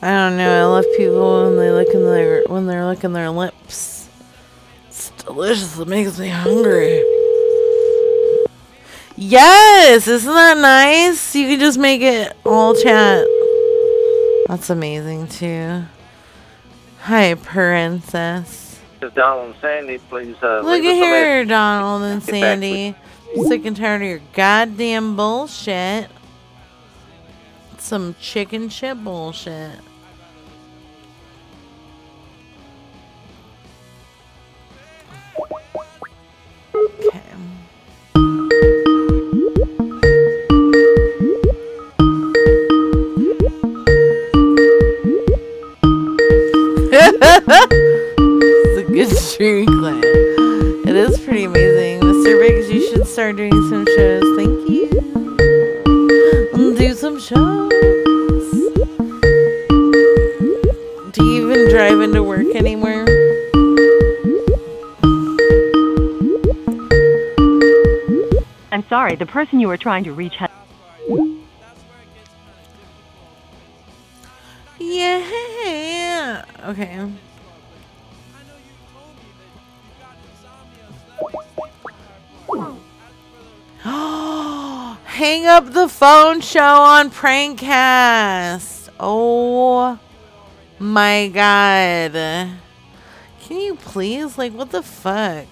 I don't know. I love people when they look in their when they're licking their lips. It's delicious. It makes me hungry. Yes, isn't that nice? You can just make it all chat. That's amazing too. Hi, princess. This is Donald and Sandy. Please uh, Look at here. Donald and Get back Sandy. Sick and tired of your goddamn bullshit. Some chicken shit bullshit. it's a good streaming clip. It is pretty amazing. Mr. Biggs, you should start doing some shows. Thank you. Mm, do some shows. Do you even drive into work anymore? I'm sorry, the person you are trying to reach has. Yeah. Okay. Hang up the phone show on Prankcast. Oh my god. Can you please? Like, what the fuck?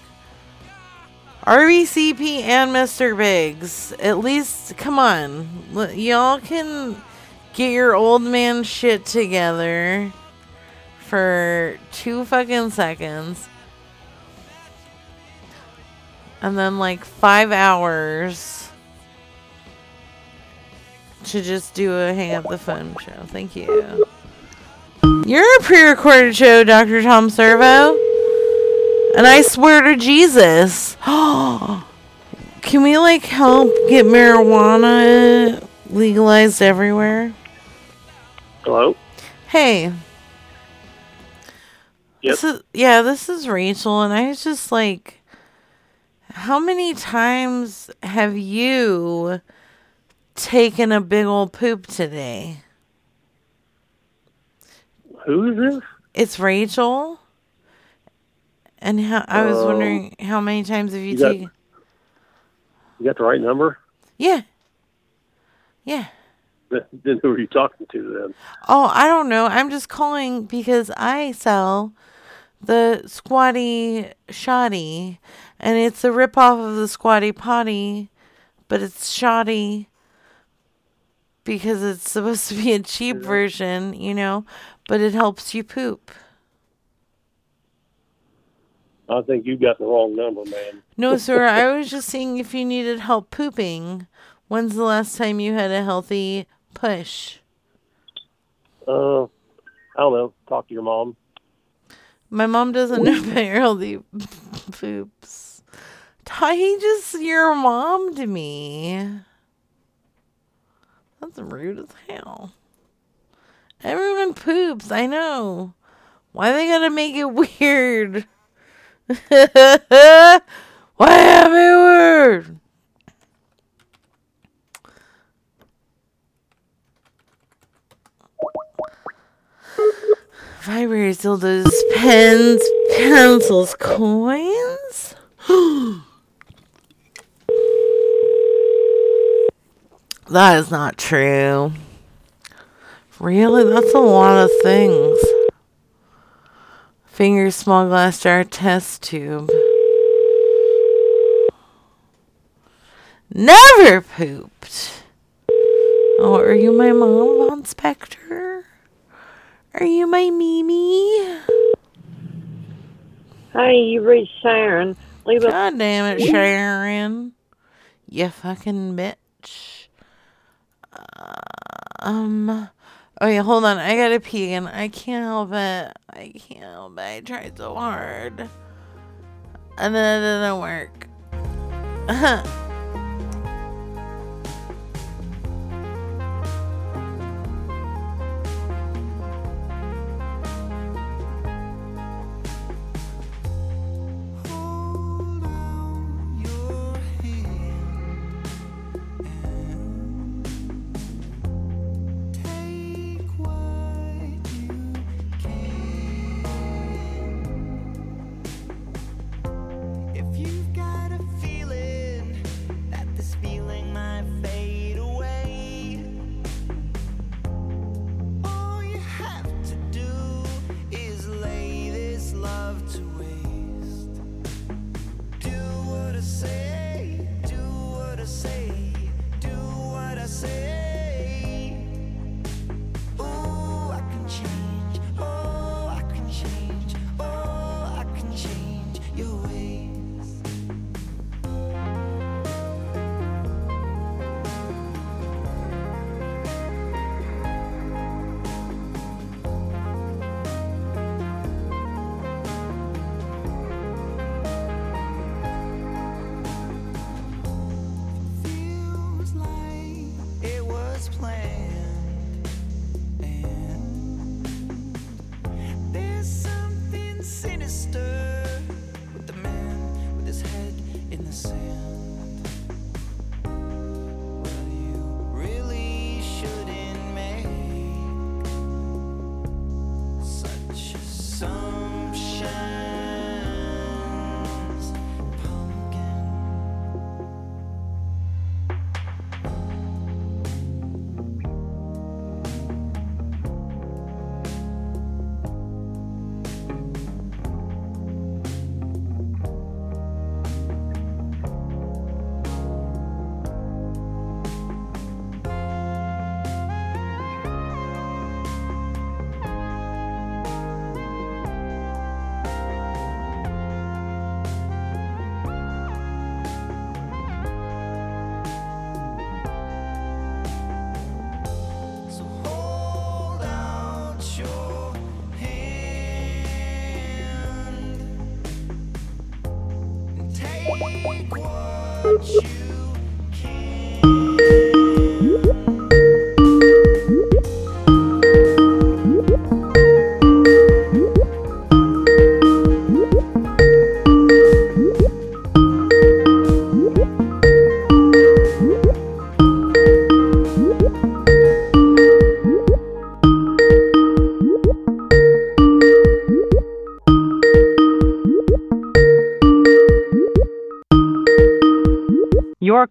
RBCP and Mr. Biggs. At least, come on. Y'all can get your old man shit together for two fucking seconds. And then, like, five hours to just do a hang up the phone show. Thank you. You're a pre recorded show, Dr. Tom Servo. And I swear to Jesus. Can we, like, help get marijuana legalized everywhere? Hello? Hey. Yep. This is yeah, this is Rachel and I was just like how many times have you taken a big old poop today? Who is this? It's Rachel. And how I was Um, wondering how many times have you, you got- taken You got the right number? Yeah. Yeah. Then who are you talking to then? Oh, I don't know. I'm just calling because I sell the Squatty Shoddy, and it's a ripoff of the Squatty Potty, but it's shoddy because it's supposed to be a cheap version, you know, but it helps you poop. I think you got the wrong number, man. No, sir. I was just seeing if you needed help pooping. When's the last time you had a healthy push? Uh, I don't know. Talk to your mom. My mom doesn't know about your healthy poops. Ty, he just your mom to me. That's rude as hell. Everyone poops, I know. Why they gotta make it weird? Why have it weird? Vibrators, dildos, pens, pencils, coins. that is not true. Really? That's a lot of things. Finger, small glass jar, test tube. Never pooped. Oh, are you my mom, Von Spectre? Are you my Mimi? Hi, you reached Sharon. Leave a God damn it, Sharon. You fucking bitch. Um. Oh yeah, hold on. I gotta pee and I can't help it. I can't help it. I tried so hard. And then it didn't work.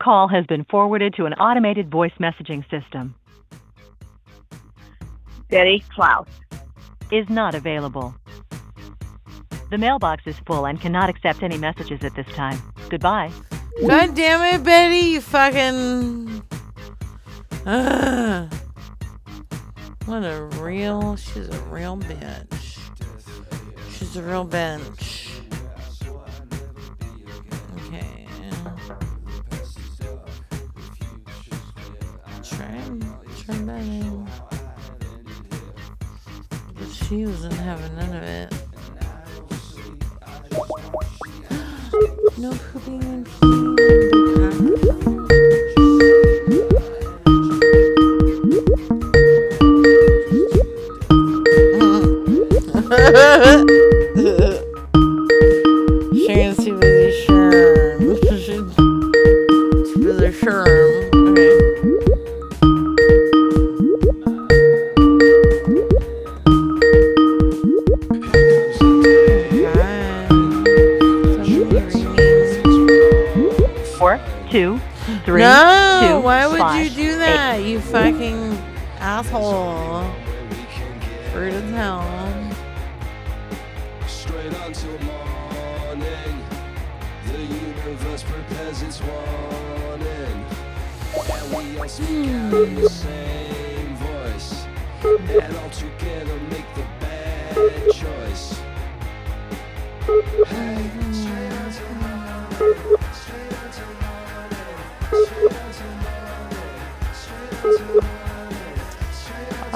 call has been forwarded to an automated voice messaging system. Betty Klaus. Is not available. The mailbox is full and cannot accept any messages at this time. Goodbye. God damn it, Betty, you fucking. Ugh. What a real. She's a real bitch. She's a real bench. Charmaine. But she wasn't having none of it. no pooping in Ha ha ha! Two, three, no, two, why would five, you do that? You fucking asshole. Rude as hell. Straight until morning, the universe prepares its warning, and we all speak out in hmm. the same voice, and all together make the bad choice. Hey,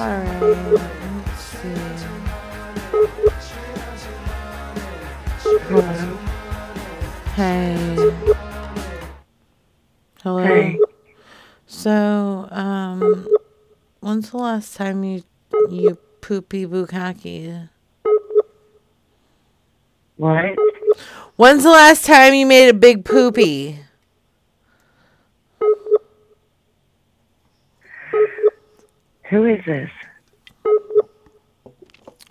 Hello. Hey. Hello. Hey. So, um, when's the last time you you poopy bukkake? What? When's the last time you made a big poopy? Who is this?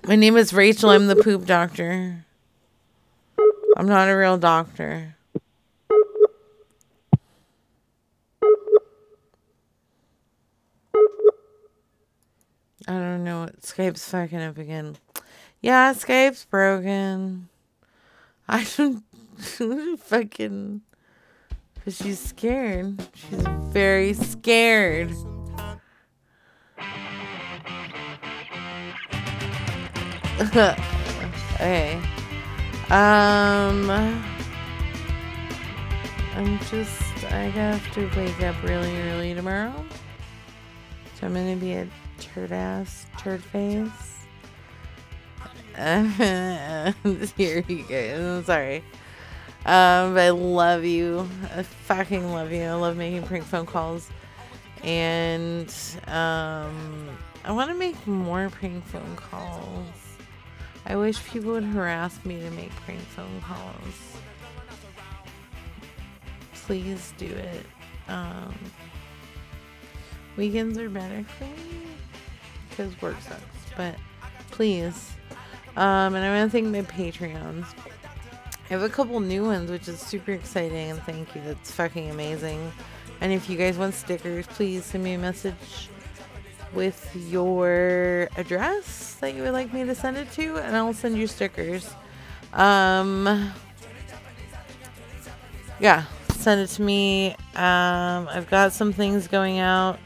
My name is Rachel. I'm the poop doctor. I'm not a real doctor. I don't know what Skype's fucking up again. Yeah, Skype's broken. I don't fucking. But she's scared. She's very scared. okay. Um. I'm just. I have to wake up really early tomorrow. So I'm gonna be a turd ass, turd face. here you guys. I'm sorry. Um, but I love you. I fucking love you. I love making prank phone calls. And um, I want to make more prank phone calls. I wish people would harass me to make prank phone calls. Please do it. Um, weekends are better for me because work sucks. But please. Um, and I want to thank my Patreons. I have a couple new ones, which is super exciting, and thank you. That's fucking amazing. And if you guys want stickers, please send me a message with your address that you would like me to send it to, and I'll send you stickers. Um, yeah, send it to me. Um, I've got some things going out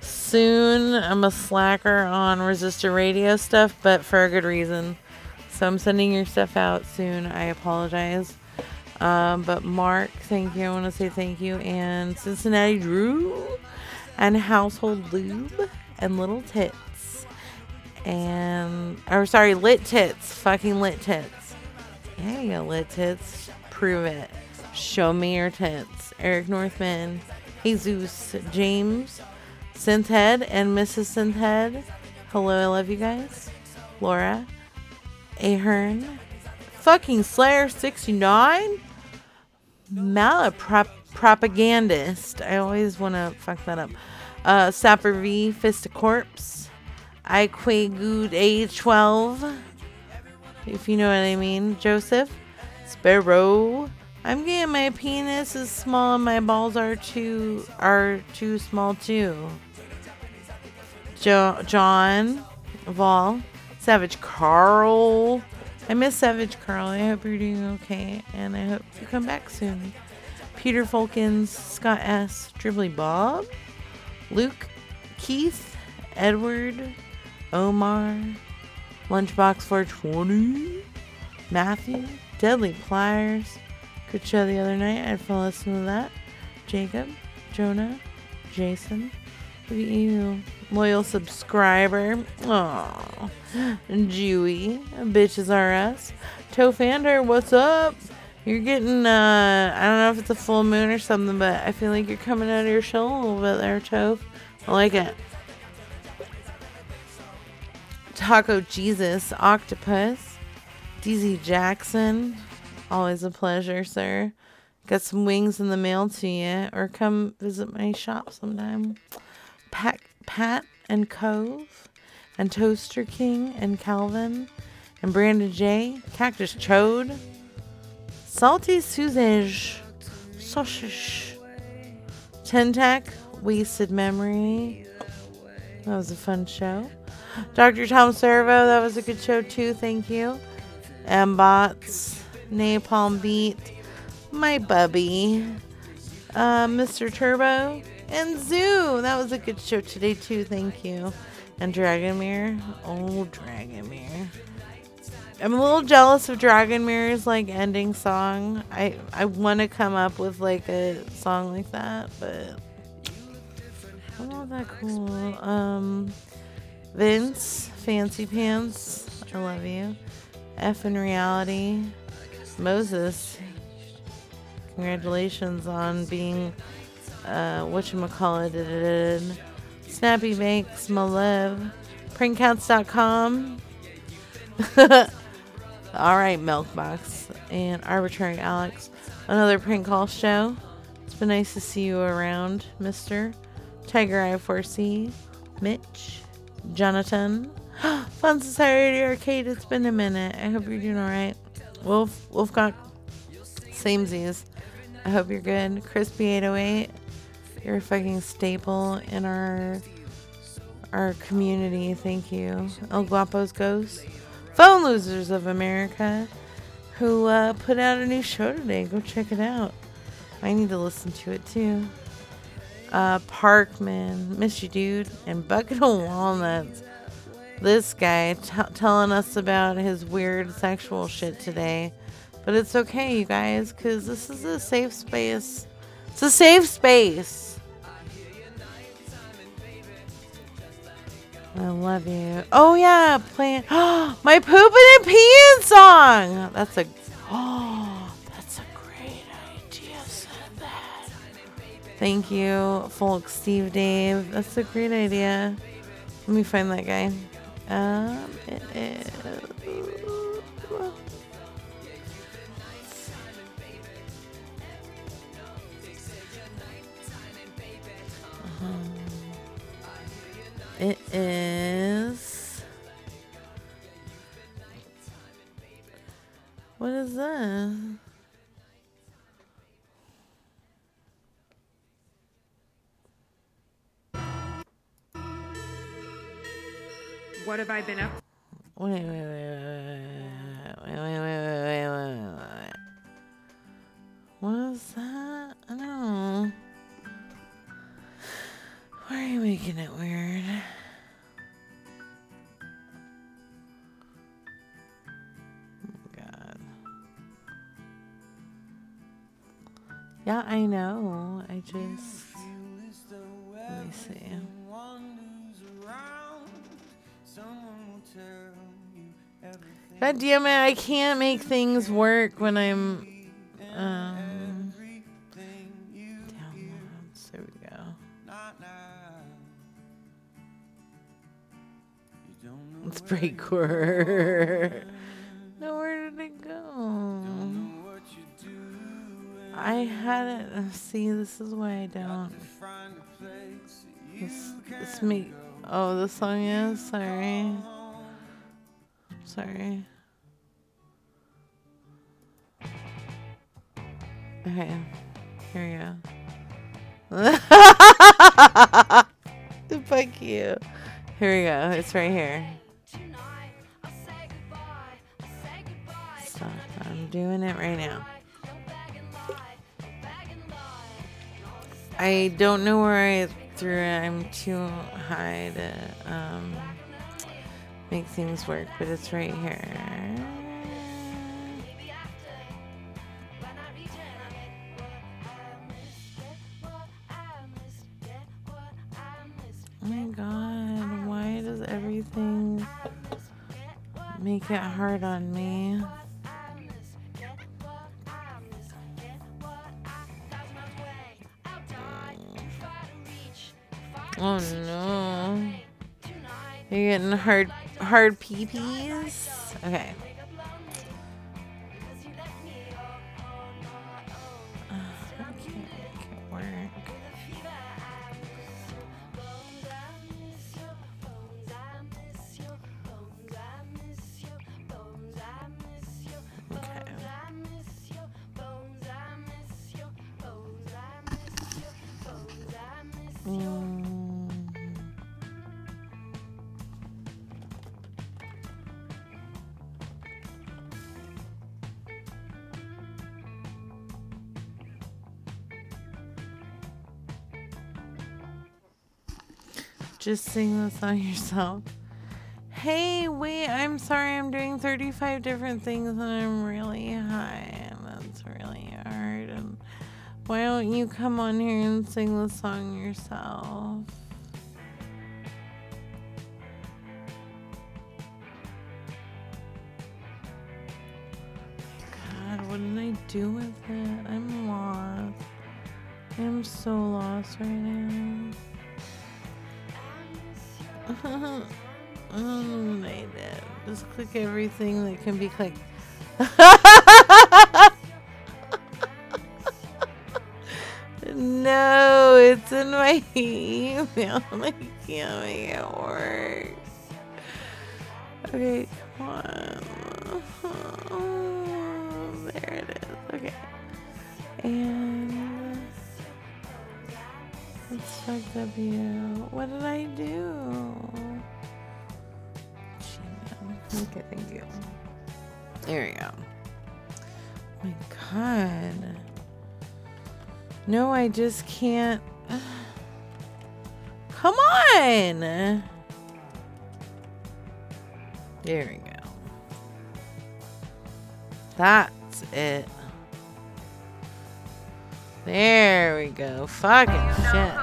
soon. I'm a slacker on resistor radio stuff, but for a good reason. So I'm sending your stuff out soon. I apologize. Um, but Mark, thank you. I want to say thank you. And Cincinnati Drew and Household Lube and Little Tits. And, or sorry, Lit Tits. Fucking Lit Tits. Yeah, you go, Lit Tits. Prove it. Show me your tits. Eric Northman, Jesus, James, Synthead, and Mrs. Synthead. Hello, I love you guys. Laura, Ahern, fucking Slayer 69, Malapropagandist. I always want to fuck that up. Uh, Sapper V, Fist of Corpse, Iquagood A12, if you know what I mean. Joseph, Sparrow. I'm getting my penis is small and my balls are too are too small too. Jo- John, Vol, Savage Carl. I miss Savage Carl. I hope you're doing okay, and I hope you come back soon. Peter Fulkins, Scott S, Dribbly Bob, Luke, Keith, Edward, Omar, Lunchbox 420, Matthew, Deadly Pliers. Good show the other night. I had fun listening to that. Jacob, Jonah, Jason. You. Loyal subscriber. Aw. Jewy. Bitches are us. Tofander, what's up? You're getting, uh, I don't know if it's a full moon or something, but I feel like you're coming out of your shell a little bit there, Toph. I like it. Taco Jesus, Octopus, DZ Jackson, always a pleasure, sir. Got some wings in the mail to you, or come visit my shop sometime. Pat, Pat and Cove, and Toaster King and Calvin, and Brandon J, Cactus Chode, Salty Sausage, Sausage, Tentac, Wasted Memory. That was a fun show. Dr. Tom Servo, that was a good show too. Thank you. M Bots, Napalm Beat, my bubby, uh, Mr. Turbo, and Zoo. That was a good show today too. Thank you. And Dragomir. Oh, Dragomir. I'm a little jealous of Dragomir's like ending song. I I want to come up with like a song like that, but I'm not that cool. Um, Vince, Fancy Pants, I love you. F in reality, Moses. Congratulations on being uh, whatchamacallit. Snappy Makes my love. All right, Milkbox and Arbitrary Alex. Another prank call show. It's been nice to see you around, Mister Tiger Eye 4C, Mitch, Jonathan, Fun Society Arcade. It's been a minute. I hope you're doing all right. Wolf, Wolf got samesies. I hope you're good. Crispy 808, you're a fucking staple in our our community. Thank you. El Guapo's Ghost. Phone Losers of America, who uh, put out a new show today. Go check it out. I need to listen to it too. Uh, Parkman, miss you, dude, and Bucket of Walnuts. This guy t- telling us about his weird sexual shit today. But it's okay, you guys, because this is a safe space. It's a safe space. I love you. Oh yeah, playing my pooping and peeing song. That's a oh, that's a great idea. Said that. Thank you, folk Steve Dave. That's a great idea. Let me find that guy. Um, it is. It is. What is that? What have I been up? Wait, wait, wait, wait, wait, wait, wait, wait, wait, wait, wait, wait. What is that? I don't know. Why are you making it weird? Oh, God. Yeah, I know. I just. Let me see. God damn it, I can't make things work when I'm. Um, It's Breakcore. no, where did it go? I had it. See, this is why I don't. This, this me. Oh, the song is. Sorry. Sorry. Okay. Here we go. Fuck you. Here we go. It's right here. Doing it right now. I don't know where I threw it. I'm too high to um, make things work, but it's right here. Oh my god, why does everything make it hard on me? Oh no. You're getting hard hard peepees? Okay. Just sing the song yourself. Hey, wait, I'm sorry, I'm doing 35 different things and I'm really high, and that's really hard. And why don't you come on here and sing the song yourself? Can be clicked. no, it's in my email. I can't make it work. Okay, No, I just can't. Come on! There we go. That's it. There we go. Fucking shit.